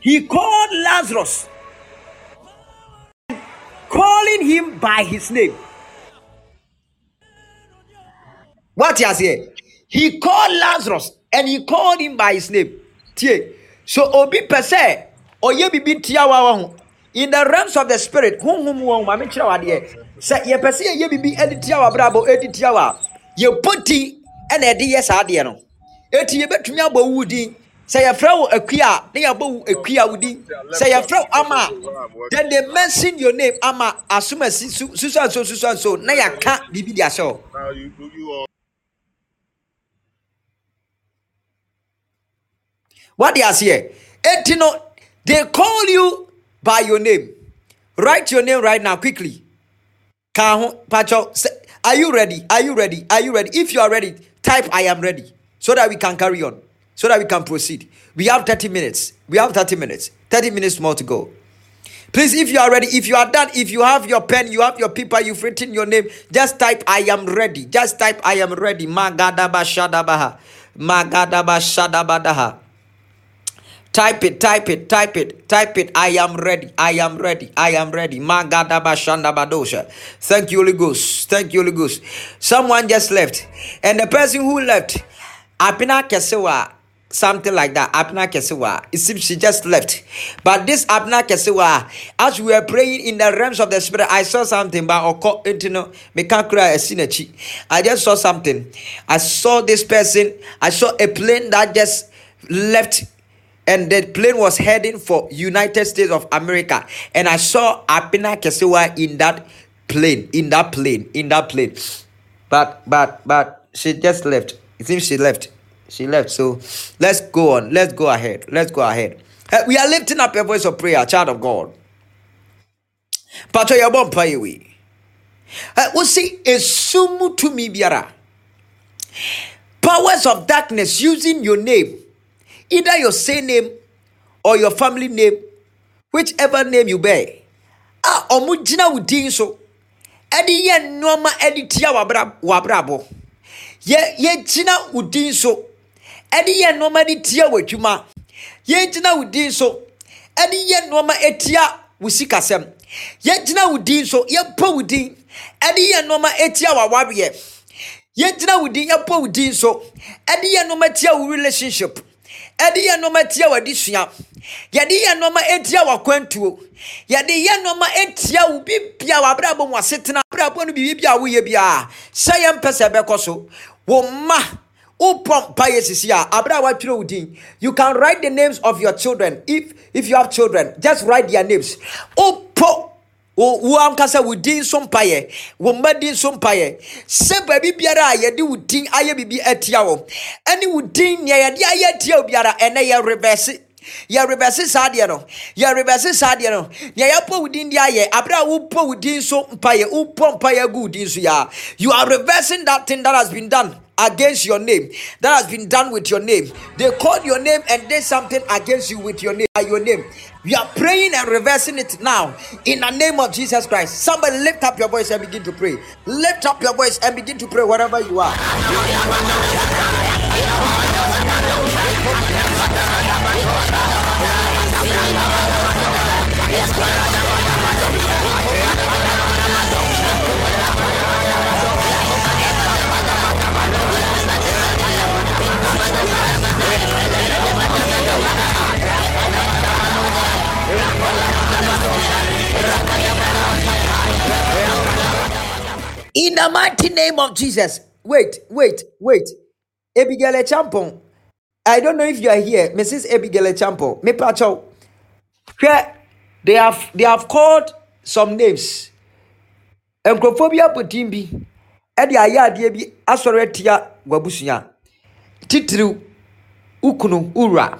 S3: He called Lazarus, calling him by his name. What he has here? He called Lazarus and he called him by his name. Tie. So obi per se, oye bibi tia wa wa ho. In the realms of the spirit, hum wa ma me kyerɛ wa. Sɛ ye per se ye bibi edi tia wa brabo edi tia wa. Ye poti ɛna ɛde yɛ saa deɛ no. Eti ye betumi abɔ wu din. Sɛ yɛfrɛ wo akua, na yɛabɔ wo akua wo din. Sɛ yɛfrɛ wo ama, a, then they mention your name ama su so and so su so and so na yɛaka biribi de ahyɛ wo.
S4: now you you all
S3: What they are here? Etino, they call you by your name. Write your name right now, quickly. Say- are you ready? Are you ready? Are you ready? If you are ready, type I am ready so that we can carry on, so that we can proceed. We have 30 minutes. We have 30 minutes. 30 minutes more to go. Please, if you are ready, if you are done, if you have your pen, you have your paper, you've written your name, just type I am ready. Just type I am ready. Magadaba Shadabaha. Magadaba Shadabadaha. Type it, type it, type it, type it. I am ready. I am ready. I am ready. Magadaba Shandabadosha. Thank you, Holy Ghost. Thank you, Holy Ghost. Someone just left. And the person who left, Apina Kesewa, something like that. Apina Kesewa. It seems she just left. But this Apina Kesewa, as we were praying in the realms of the spirit, I saw something. But intino me can't cry a synergy. I just saw something. I saw this person. I saw a plane that just left and the plane was heading for United States of America. And I saw Apina Kesewa in that plane, in that plane, in that plane. But but but she just left. It seems she left. She left. So let's go on. Let's go ahead. Let's go ahead. Eh, We are lifting up a voice of prayer, child of God. Pato yabon pray we. see a sumu to me biara. Powers of darkness using your name either your surname or your family name, whichever name you bear. A ɔmo gyina wo din so ɛde yɛ nneɛma ɛde tia w'abra w'abrabɔ. Yɛ din so ɛde yɛ nneɛma de tia w'adwuma. yɛgyina wo din so. Ɛde yɛ nneɛma atia wo sikasɛm. Yɛgyina wo din so yɛpɔ wo din. Ɛde yɛ nneɛma atia w'awareɛ. Yɛgyina wo din yɛpɔ wo din so. Ɛde yɛ nneɛma tia wo relationship. Ɛde yɛ nneɛma tia w'adesua. Yɛde yɛ nneɛma atia w'akwantuo. Yɛde yɛ nneɛma atia wo bibia w'abrabɔ mu asetena. Abrabɔ no biribi a woyɛ biara sɛ yɛmpɛ sɛ ɛbɛkɔ so wo mma wopɔ mpaeɛ sisi a abere a you can write the names of your children. If if you have children just write their names. Wopɔ wo ankasa wo din so mpaeɛ wo mma din so mpaeɛ sɛ baabi biara a yɛde wo din ayɛ biribi atia wɔ ɛne wo din nea yɛde ayɛ atia wo biara ɛnɛ yɛ reverse. Yɛ reverse saa adeɛ no. Yɛ reverse saa adeɛ no. Nea yɛpɔ wo din de ayɛ abere a wopɔ wo din so mpaeɛ wopɔ mpaeɛ agu wo din so yɛ a you are reversing that thing that has been done against your name that has been done with your name. They called your name and did something against you with your name your name. We are praying and reversing it now in the name of jesus christ. Somebody lift up your voice and begin to pray. Lift up your voice and begin to pray wherever you are in the mighty name of jesus. Wait wait wait. Abigail champon i don't know if you are here. Mrs abigail champon me pacho they have they have called some names. Nkurɔfoɔ bi abɔdin bi ɛde ayɛ adeɛ bi asɔre atia w'abusua titiriw ukunu ura.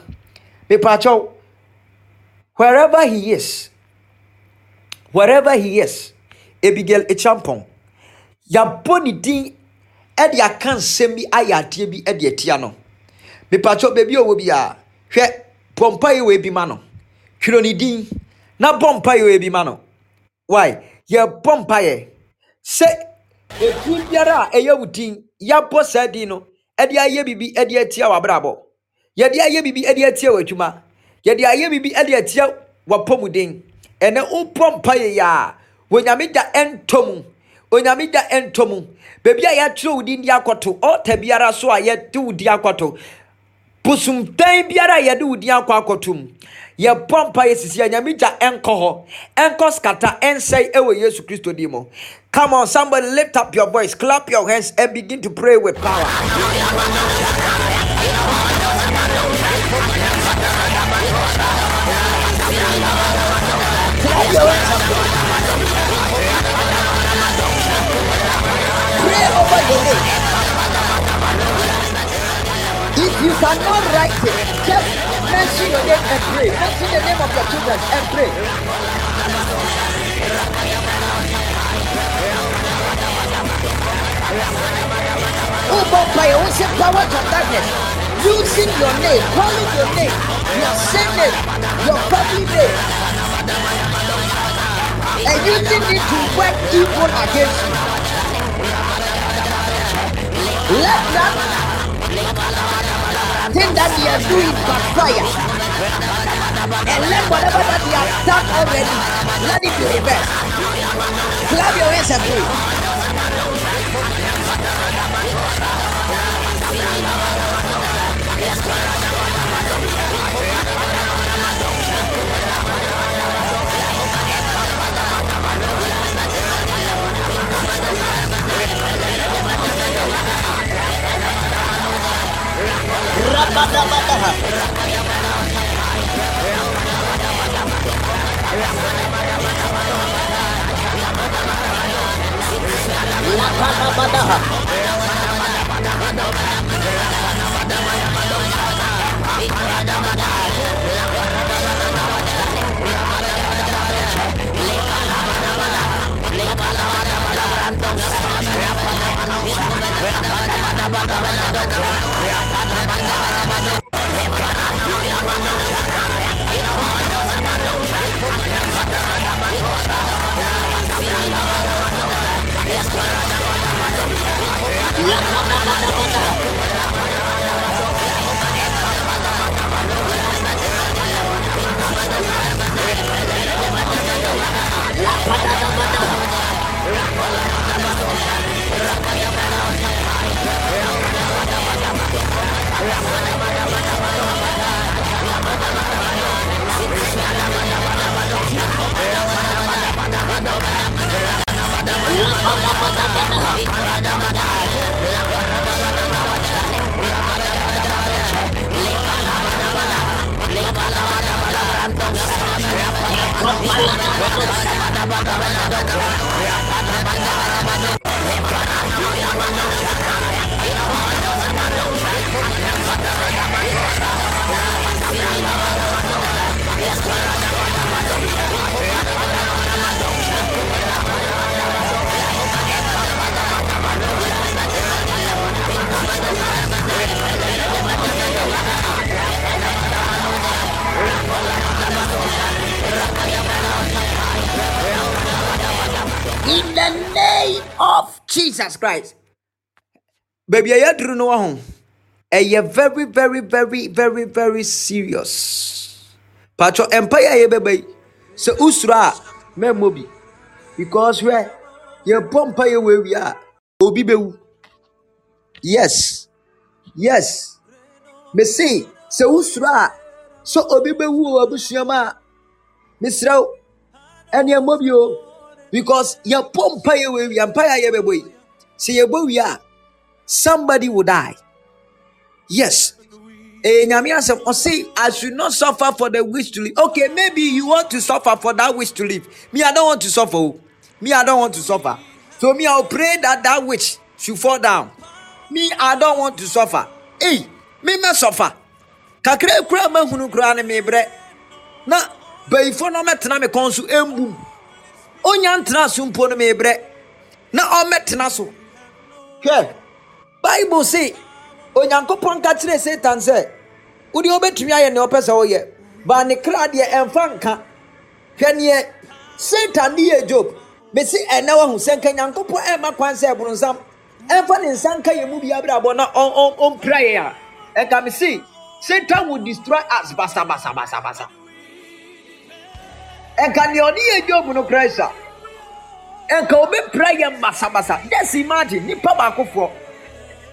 S3: Mepakyɛw wherever he is wherever he is abigail echampon yabɔ ne din ɛde aka nsɛm bi ayɛ adeɛ bi ɛde atia no. Mepakyɛw baabi a ɔwɔ biara hwɛ bɔ mpaeɛ wɔ ebi ma no. Twerɛ ne din na bɔ mpaeɛ wɔ ebi ma no. Why? Yɛbɔ mpaeɛ sɛ edin biara a ɛyɛ wo din yɛabɔ saa din no ɛde ayɛ biribi ɛde atia w'abrabɔ. Yɛde ayɛ biribi ɛde atia w'adwuma. Yɛde ayɛ biribi ɛde atia w'apɔmuden ɛnɛ wopɔ mpaeɛ yɛ a onyame da ɛntɔ mu onyame da ɛntɔ mu baabi a yɛatwerɛ wo din akɔto ɔta biara so a yɛde wo din akɔto bosomdan biara a yɛde wo din akɔ akɔto mu yɛbɔ mpa yɛ sisi a nyame gya ɛnkɔ hɔ ɛnkɔ skata ɛnsɛe ɛwɔ yesu kristo din mu come on somebody lift up your voice. Clap your hands and begin to pray with power pray over your name if you cannot write it just mention your name and pray mention the name of your children and pray Oh, Bombay, what's the power of darkness? Using your name, calling your name, your surname, your family name, and using it to work evil against you. Let that thing that they are doing backfire. And let whatever that they have done already, let it be reversed. Clap your hands and pray. Rabadabadaha Labadabadaha Labadabadaha What the fuck? Yeah. Yeah. In the name of Jesus Christ. Baby, I do know home. ɛyɛ very very very very very serious. Patro empire a yɛbɛba yi sɛ usoro a because hwɛ yɛbɔ mpa yɛ wɔ awie a obi bɛwu yes. Yes. Mese sɛ usoro a sɛ obi bɛwu wɔ abusua mu mesrɛ wo ɛne ɛmmɔ bi because yɛbɔ mpa yɛ wɔ awie a mpa yɛ a yɛbɛbɔ yi sɛ yɛbɔ wie a somebody will die yes Eh, nyame asɛm ɔse I should not suffer for the wish to live. Okay, maybe you want to suffer for that wish to live. Me, I don't want to suffer. oh. Me, I don't want to suffer. So me, I'll pray that that wish should fall down. Me, I don't want to suffer. Hey, me me suffer. Kakra kura mahunu kura ne me bre. Na bayifo no metena me kɔn so embu. Onya ntena so mpo no me bre. Na ɔmɛtena so. Hwɛ. Bible say onyankopɔn ka kyerɛ satan sɛ wode wobɛtumi ayɛ neɛ ɔpɛ sɛ woyɛ baa ne kra deɛ ɛmfa nka hwɛ neɛ satan ne yɛ job mesi ɛnɛ wahu sɛ nka nyankopɔn ɛmma kwan sɛ ɛboronsam ɛmfa ne nsa nka yɛ mu bi abrabɔ na ɔmpira yɛ a ɛnka me se satan will destroy us basabasabasabasa ɛnka neɛ ɔne yɛ job no kra sa ɛnka obɛpira yɛ basabasa just imagine nipa baakofoɔ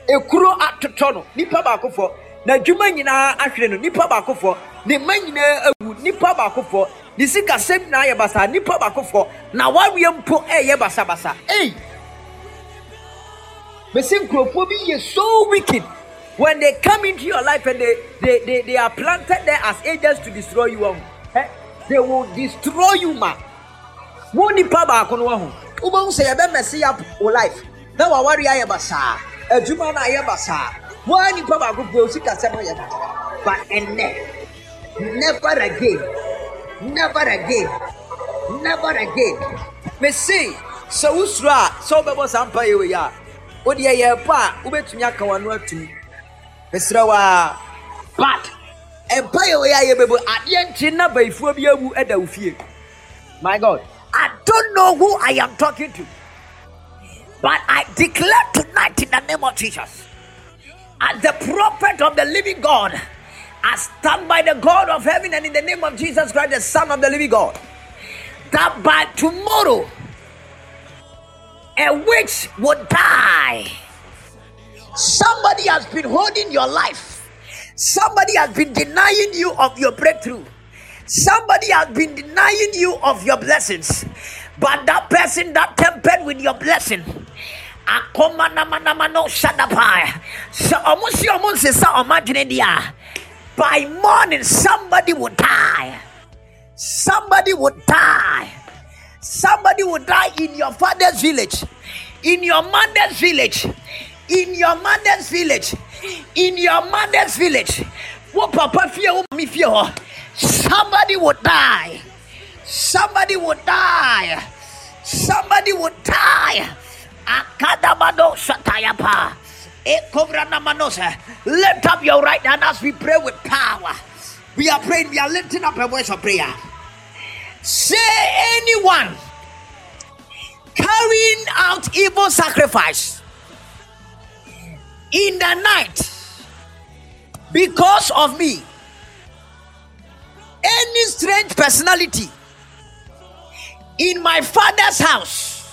S3: ekuro atotɔ no nipa baakofoɔ n'adwuma nyinaa ahwere no nipa baakofoɔ ne mma nyinaa awu nipa baakofoɔ ne sikasɛm nyinaa yɛ basa nipa baakofoɔ na wareɛ mpo ɛyɛ basabasa ei! Bɛsi nkurɔfoɔ bi yɛ so wicked. When they come into your life and they they they, they are planted there as agents to destroy you eh, they will destroy you ma. Wo nipa baako no waho wobɛhu sɛ yɛbɛmɛse up wo life. Na waware ayɛ basaa adwuma no ayɛ basaa woa nipa baako po sikasɛm ayɛ basaa but ɛnnɛ never again. Never again. Never again. Mese sɛ wosuro a sɛ wobɛbɔ saa mpa yɛ wei a wodeɛ yɛ pa a wobɛtumi aka wano atumi mesrɛ wo a but na bi awu my God. I don't know who I am talking to. But I declare tonight in the name of Jesus, as the prophet of the living God, I stand by the God of heaven and in the name of Jesus Christ, the Son of the living God, that by tomorrow a witch would die. Somebody has been holding your life. Somebody has been denying you of your breakthrough. Somebody has been denying you of your blessings. But that person that tempered with your blessing. akoma namanamano shadapai. So almost you almost say so imagine By morning, somebody would die. Somebody would die. Somebody would die in your father's village, in your mother's village, in your mother's village, in your mother's village. Wo papa fear, me fear. Somebody would die. Somebody would die. Somebody would die. Akadabado. Ekobranamanosa. Lift up your right hand as we pray with power. We are praying, we are lifting up a voice of prayer. Say anyone carrying out evil sacrifice in the night because of me.
S2: any strange personality in my father's house,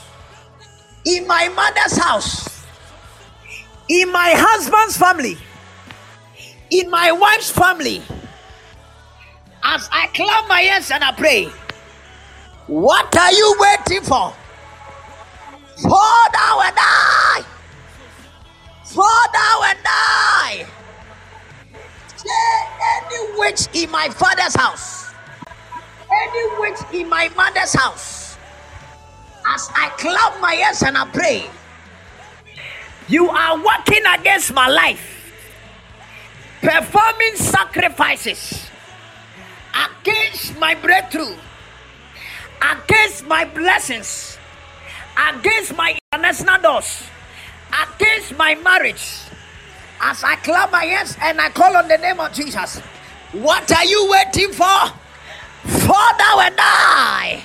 S2: in my mother's house, in my husband's family, in my wife's family, as I clap my hands and I pray, what are you waiting for? Fall down and die. Fall down and die. Say any witch in my father's house, any witch in my mother's house, as I clap my hands and I pray, you are working against my life, performing sacrifices against my breakthrough, against my blessings, against my international doors, against my marriage. As I clap my hands and I call on the name of Jesus, what are you waiting for? Fall down and die.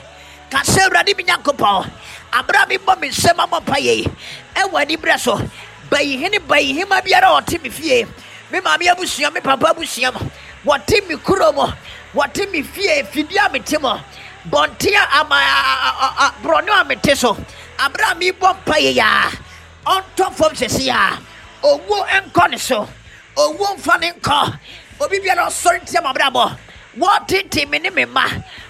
S2: Kase Awurade bi Nyankopɔn, abra mi bɔ mi nsɛm abɔ mpa yie, ɛwɔ ani berɛ bayi hene bayi hema biara a ɔte me fie, me maame abusua, me papa abusua mu, wɔte me kuro mu, wɔte me fie, fidie a mete mu, bɔnten a ama borɔno a mete so, abra mi bɔ mpa yie ɔntɔ fam sɛsi a, owó nkɔ ne so, owó nfa ne nkɔ, obi biara ɔsɔre tia ma abrabɔ, wɔtete me ne me ma,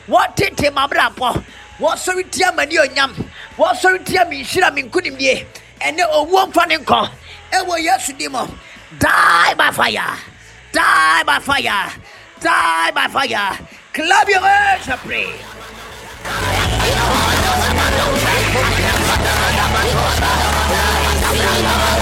S2: wɔtete ma abrabɔ, wɔsɔre tia ma ne onyam, wɔsɔre tia me nhyira me nkonimdie, ɛne owó nfa ne nkɔ, ɛwɔ Yesu dim, die by fire, die by fire, die by fire. Clap your hands and pray.
S6: Bye.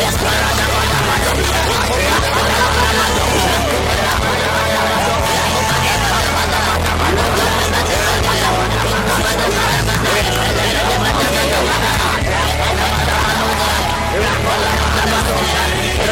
S6: Yes,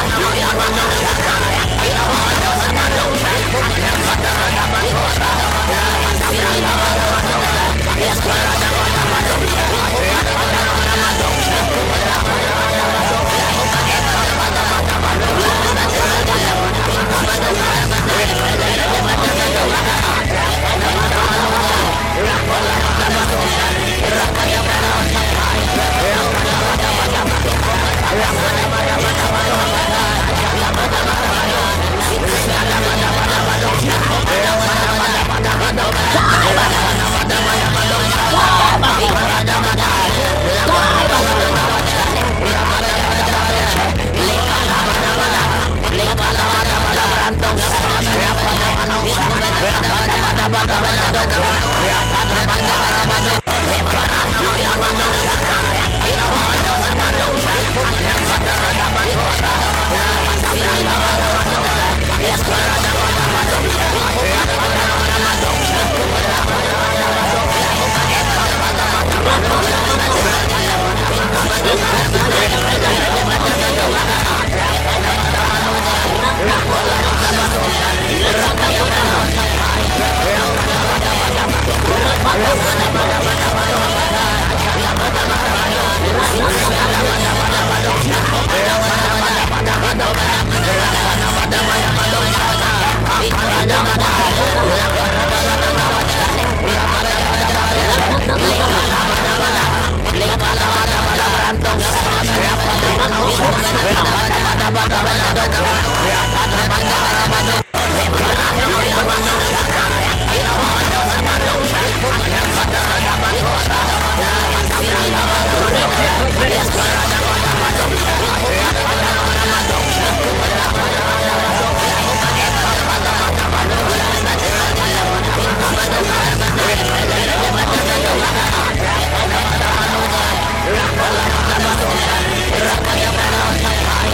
S6: Yeah. Yeah. Yeah. Yeah.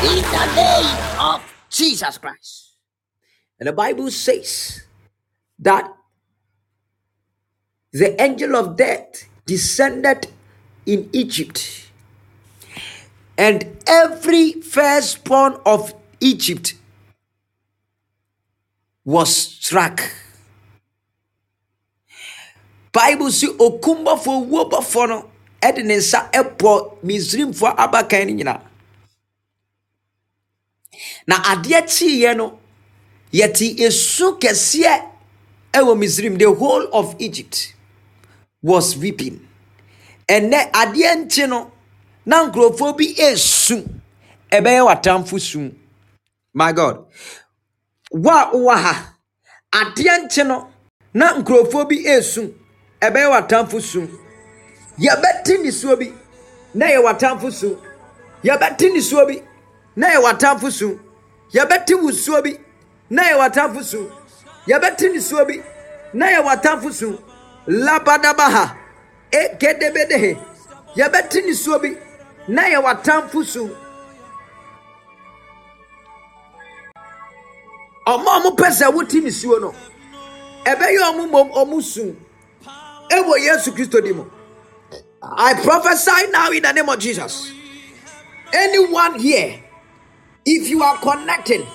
S3: In the name of Jesus Christ. And the Bible says that the angel of death descended in Egypt, and every firstborn of Egypt was struck. Bible si okumbɔfoɔ wuobɔfoɔ no ɛde ne nsa ɛbɔ Misraimfoɔ abakan no nyinaa. Na adeɛ kyeeɛ no, yɛte esu kɛseɛ ɛwɔ Misraim. The whole of Egypt was weeping. Ɛnɛ adeɛ nkye no, na nkurɔfoɔ bi esu. Ɛbɛyɛ w'atamfo sum. My God. Wo a wowɔ ha, adeɛ nkye no, na nkurɔfoɔ bi esu. Ɛbɛyɛ w'atamfo sum. Yɛbɛte nisuo bi, na yɛ w'atamfo sum. Yɛbɛte nisuo bi, na yɛ w'atamfo sum. Yɛbɛte wusuo bi, na yɛ w'atamfo sum. Yɛbɛte nisuo bi, na yɛ w'atamfo sum. Labadabaha, ekedebedehe. Yɛbɛte nisuo bi, na yɛ w'atamfo sum. No, Yesu Kristo di mu. I prophesy now in the name of Jesus. Anyone here, if you are connecting,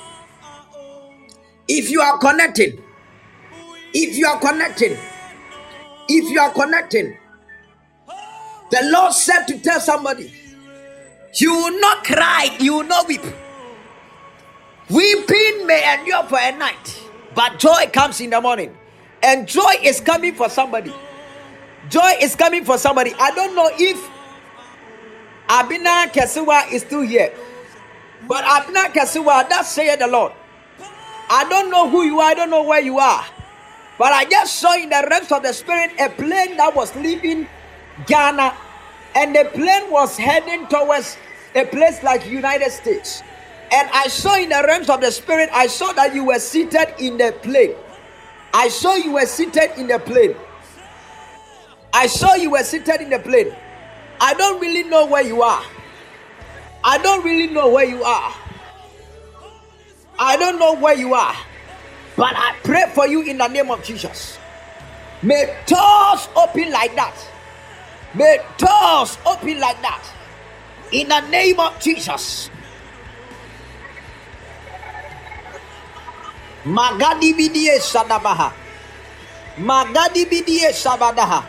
S3: if you are connecting, if you are connecting, if you are connecting, the Lord said to tell somebody, you will not cry, you will not weep. Weeping may endure for a night, but joy comes in the morning. And joy is coming for somebody. Joy is coming for somebody. I don't know if Abina Kesewa is still here. But Abina Kesewa, that saith the Lord. I don't know who you are, I don't know where you are. But I just saw in the realms of the spirit a plane that was leaving Ghana, and the plane was heading towards a place like United States. And I saw in the realms of the spirit, I saw that you were seated in the plane. I saw you were seated in the plane. I saw you were seated in the plane. I don't really know where you are. I don't really know where you are. I don't know where you are. But I pray for you in the name of Jesus. May doors open like that. May doors open like that. In the name of Jesus. Magadi bidie sadabaha. Magadi bidie sabadaha.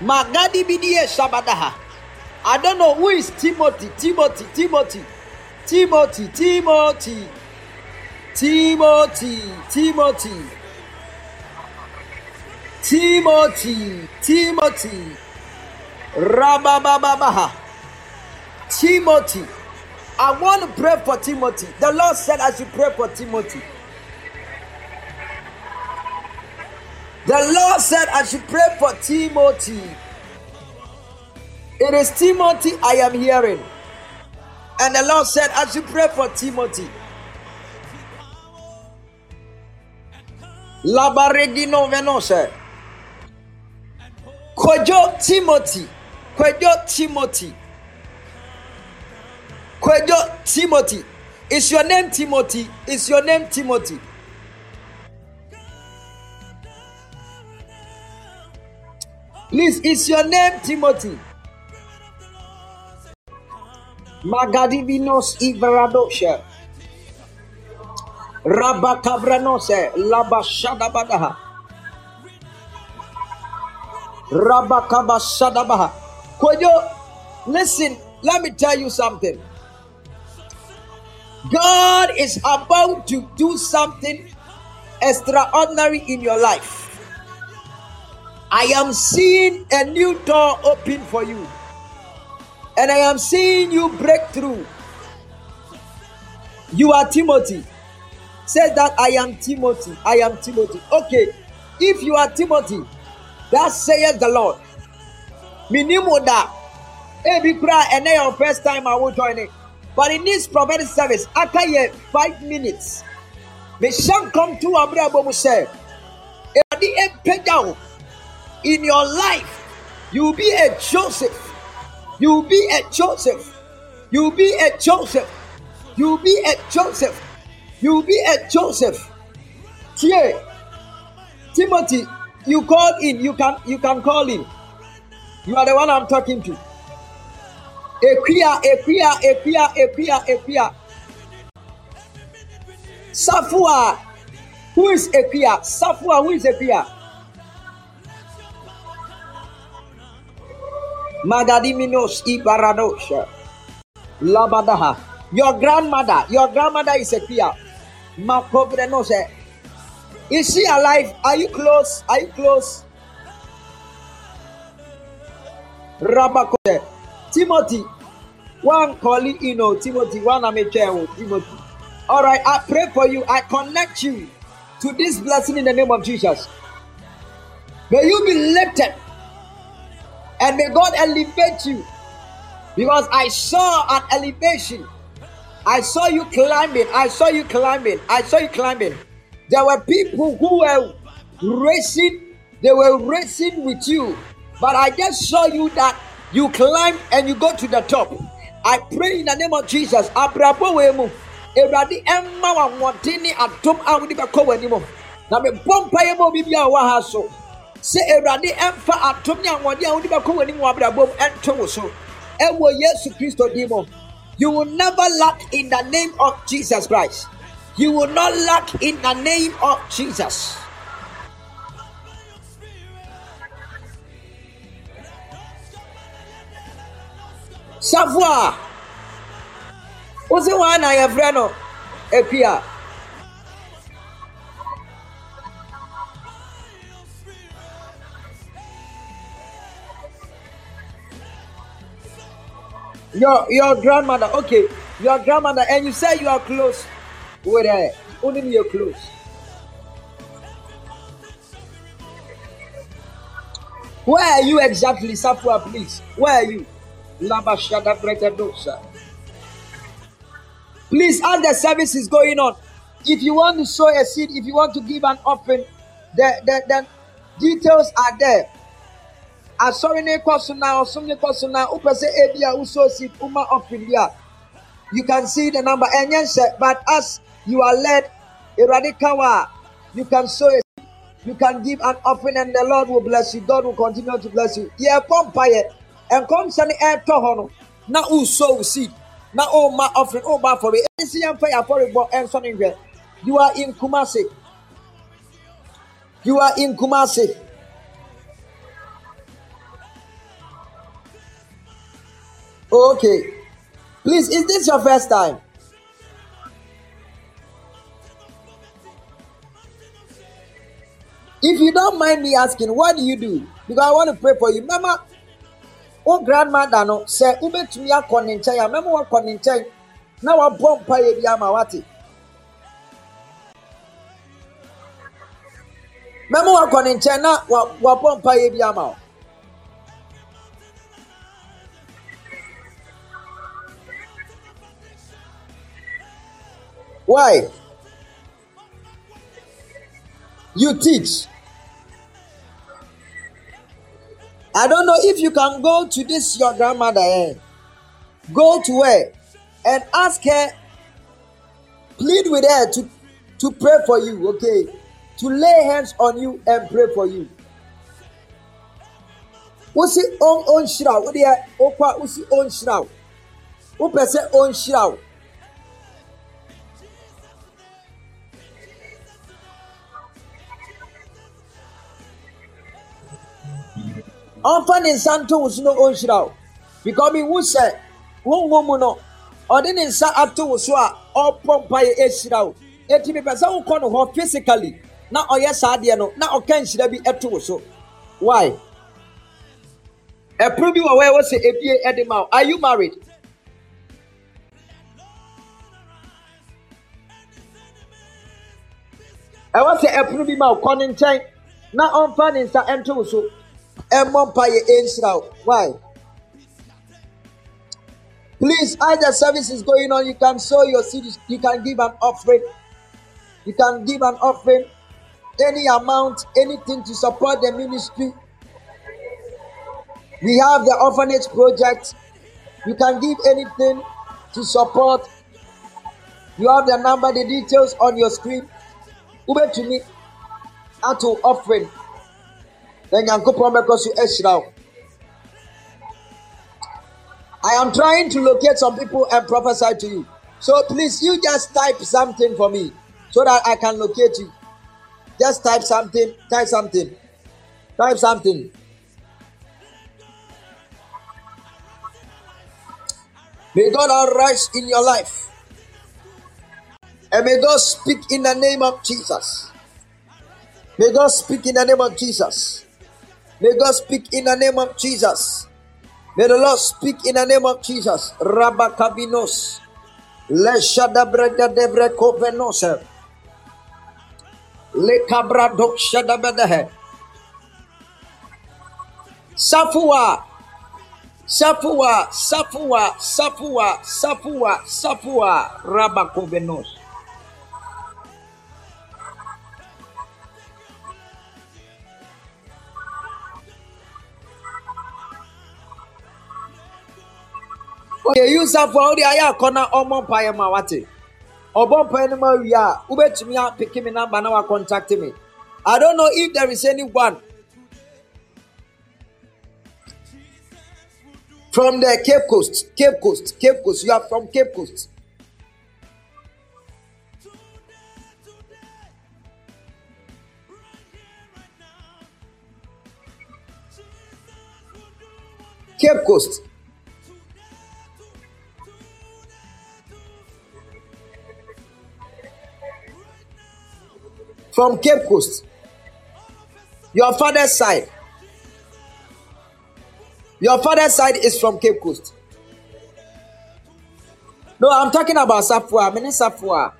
S3: Magadi bidie sabadaha. I don't know who is Timothy. Timothy. Timothy. Timothy. Timothy. Timothy. Timothy. Timothy. Timothy. Rabababaha. Timothy. I want to pray for Timothy. The Lord said I should pray for Timothy. The Lord said I should pray for Timothy. It is Timothy I am hearing. And the Lord said I should pray for Timothy. Labaregino venose. Kwejo Timothy. Kwejo Timothy. Kwejo Timothy. Is your name Timothy? Is your name Timothy? Please, is your name Timothy? Magadivinos Ivaradosha. Rabakabranose Labashadabadaha. Rabakabashadabaha. Kwejo, listen, let me tell you something. God is about to do something extraordinary in your life. I am seeing a new door open for you, and I am seeing you break through. You are Timothy. Says that I am Timothy. I am Timothy. Okay, if you are Timothy, that says the Lord. Minimoda. Ebi kura and your first time I will join it. But in this prophetic service, after ye five minutes, me shall come to Abraham say. In your life, you will be a Joseph. You will be a Joseph. You will be a Joseph. You will be a Joseph. You will be a Joseph. Tie, Timothy, you call in. You can you can call in. You are the one I'm talking to. Equia, Equia, Equia, Equia, Equia. Safua. Who is Equia? Safua, who is Equia? Magadiminos Ibaradosha. Labadaha. Your grandmother, your grandmother is Equia. Makobrenose. Is she alive? Are you close? Are you close? Rabakose. Timothy. One calling you oh, know Timothy. One I'm a chair oh, Timothy. All right, I pray for you. I connect you to this blessing in the name of Jesus. May you be lifted and may God elevate you because I saw an elevation. I saw you climbing. I saw you climbing. I saw you climbing. There were people who were racing. They were racing with you. But I just saw you that you climb and you go to the top. I pray in the name of Jesus. Ewurade ɛmma wo ahoɔden ne adom a wode bɛkɔ. Na. Sɛ Awurade ɛmfa adom ne ahoɔden a wode bɛkɔ w'anim wɔ abrabɔ mu ɛnto wo so. Ɛwɔ Yesu Kristo din mu. You will never lack in the name of Jesus Christ. You will not lack in the name of Jesus. Savoir. Wosi wa na yɛfrɛ no Epia. Your your grandmother, okay, your grandmother, and you say you are close with her. Only you're close. Where are you exactly, Safua, please? Where are you? Please, as the service is going on, if you want to sow a seed, if you want to give an offering, the, the, the details are there. Asɔre ne so na ɔsom ne so na wopɛ ebi a wosɔ woma offering bi a you can see the number ɛnyɛ nhyɛ but as you are led Awurade ka wo a you can sow a you can give an offering and the Lord will bless you. God will continue to bless you. Yɛbɔ mpaeɛ nkɔmhyɛ no ɛretɔ hɔ no na wosow wo seed na woma offering woma afɔre. Ɛne sɛ yɛmfa yɛ afɔrebɔ ɛnsɔ ne nhwɛ. You are in Kumasi. You are in Kumasi okay. Please is this your first time? If you don't mind me asking what do you do? Because I want to pray for you. Mama wo grandmother no sɛ wobɛtumi akɔ ne nkyɛn a mɛma wakɔ ne nkyɛn na wabɔ mpaeɛ bi ama wate mɛma wakɔ ne nkyɛn na wa- wabɔ mpaeɛ bi ama wo why you teach I don't know if you can go to this your grandmother. Eh? Go to her and ask her, plead with her to, to pray for you, okay? To lay hands on you and pray for you. Wosi on on a wosi on shiraw. Wopɛ sɛ on shiraw. Ɔmfa ne nsa nto wo so no ɔnhyira wo because mehu sɛ honhom mu no. Ɔde ne nsa ato wo so a ɔpɔ mpaeɛ ɛhyira wo enti mepɛ sɛ wokɔ no hɔ physically na ɔyɛ saa adeɛ no. Na ɔka nhyira bi ɛto wo so why? Ɛpono bi wɔ hɔ ɛwɔ sɛ ebie ɛde ma wo are you married? Ɛwɔ sɛ ɛpono bi ma wo kɔ ne nkyɛn na ɔmfa ne nsa ɛnto wo so ɛmmɔ ɛnhyira wo why Please, as the service is going on, you can sow your seeds. You can give an offering. You can give an offering, any amount, anything to support the ministry. We have the orphanage project. You can give anything to support. You have the number, the details on your screen. Ube to me, ato offering. I am trying to locate some people and prophesy to you. So please, you just type something for me so that I can locate you. Just type something, type something, type something. May God arise in your life. And may God speak in the name of Jesus. May God speak in the name of Jesus. May God speak in the name of Jesus. May the Lord speak in the name of Jesus. Rabakabinos. Leshadabreda debre kovenose. Lekabradok shadabedehe. Safua. Safua. Safua. Safua. Safua. Safua. Rabakovenos. Okay, you safua. Odi aya akɔna ɔmɔ mpaeɛ ma wate. Ɔbɔ mpaeɛ no ma wie a, wobɛtumi apeke me number na contact me. I don't know if there is anyone from the Cape Coast. Cape Coast. Cape Coast. You are from Cape Coast. Cape Coast. From Cape Coast. Your father's side. Your father's side is from Cape Coast. No, I'm talking about Safua. Mini Safua.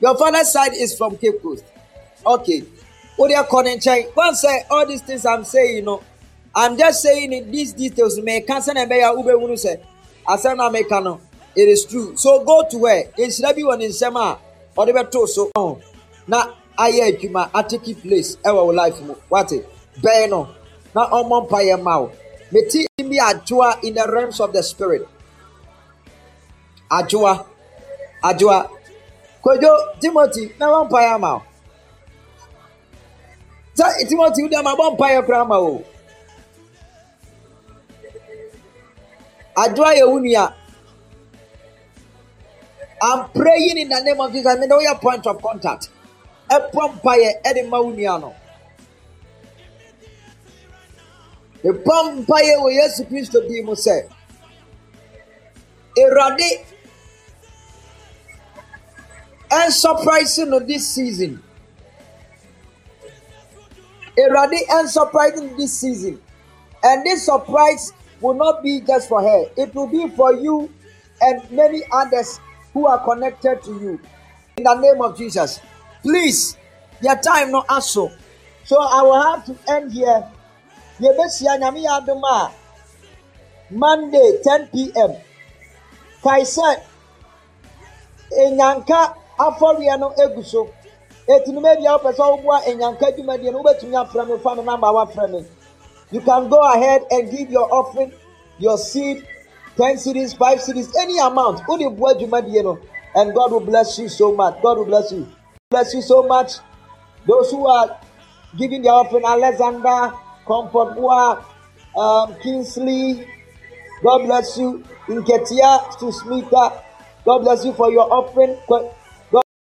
S3: Your father's side is from Cape Coast. Okay. What you calling say all these things I'm saying, you know, I'm just saying in these details. May cancel and be a ube wunu say. It is true. So go to where? In be one in Sema or the better so. Oh. Ayɛ adwuma atake place. Ɛwɔ wo life mu wate bɛn no na ɔmmɔ mpaeɛ ma wo meti bi adwoa in the realms of the spirit. Adwoa adwoa kodwo timothy na wɔn mpaeɛ ama wo sɛ timothy wode ma bɔ mpaeɛ koraa ma wo adwoa yɛ wo I'm praying in the name of Jesus. I mean, your point of contact. Ɛpɔ mpaeɛ ɛde ma wo nua no mepɔ mpaeɛ wɔ yesu kristo din mu sɛ awurade ɛnsurprise no this season. Awurade ɛnsurprise no this season. And this surprise will not be just for her. It will be for you and many others who are connected to you. In the name of jesus please your time no aso so i will have to end here. Yɛbɛhyia nyame yɛ adom a monday 10 pm kae sɛ enyanka afɔreɛ no egu so etunum ebi a wopɛ sɛ woboa enyanka dwumadie no wobɛtumi afrɛ me fa me namba wafrɛ me You can go ahead and give your offering, your seed, 10 cities, 5 cities, any amount. Only boy you know, And God will bless you so much. God will bless you. Bless you so much. Those who are giving their offering, Alexander, Comfort um, Kingsley, God bless you. Inketia to Smita. God bless you for your offering.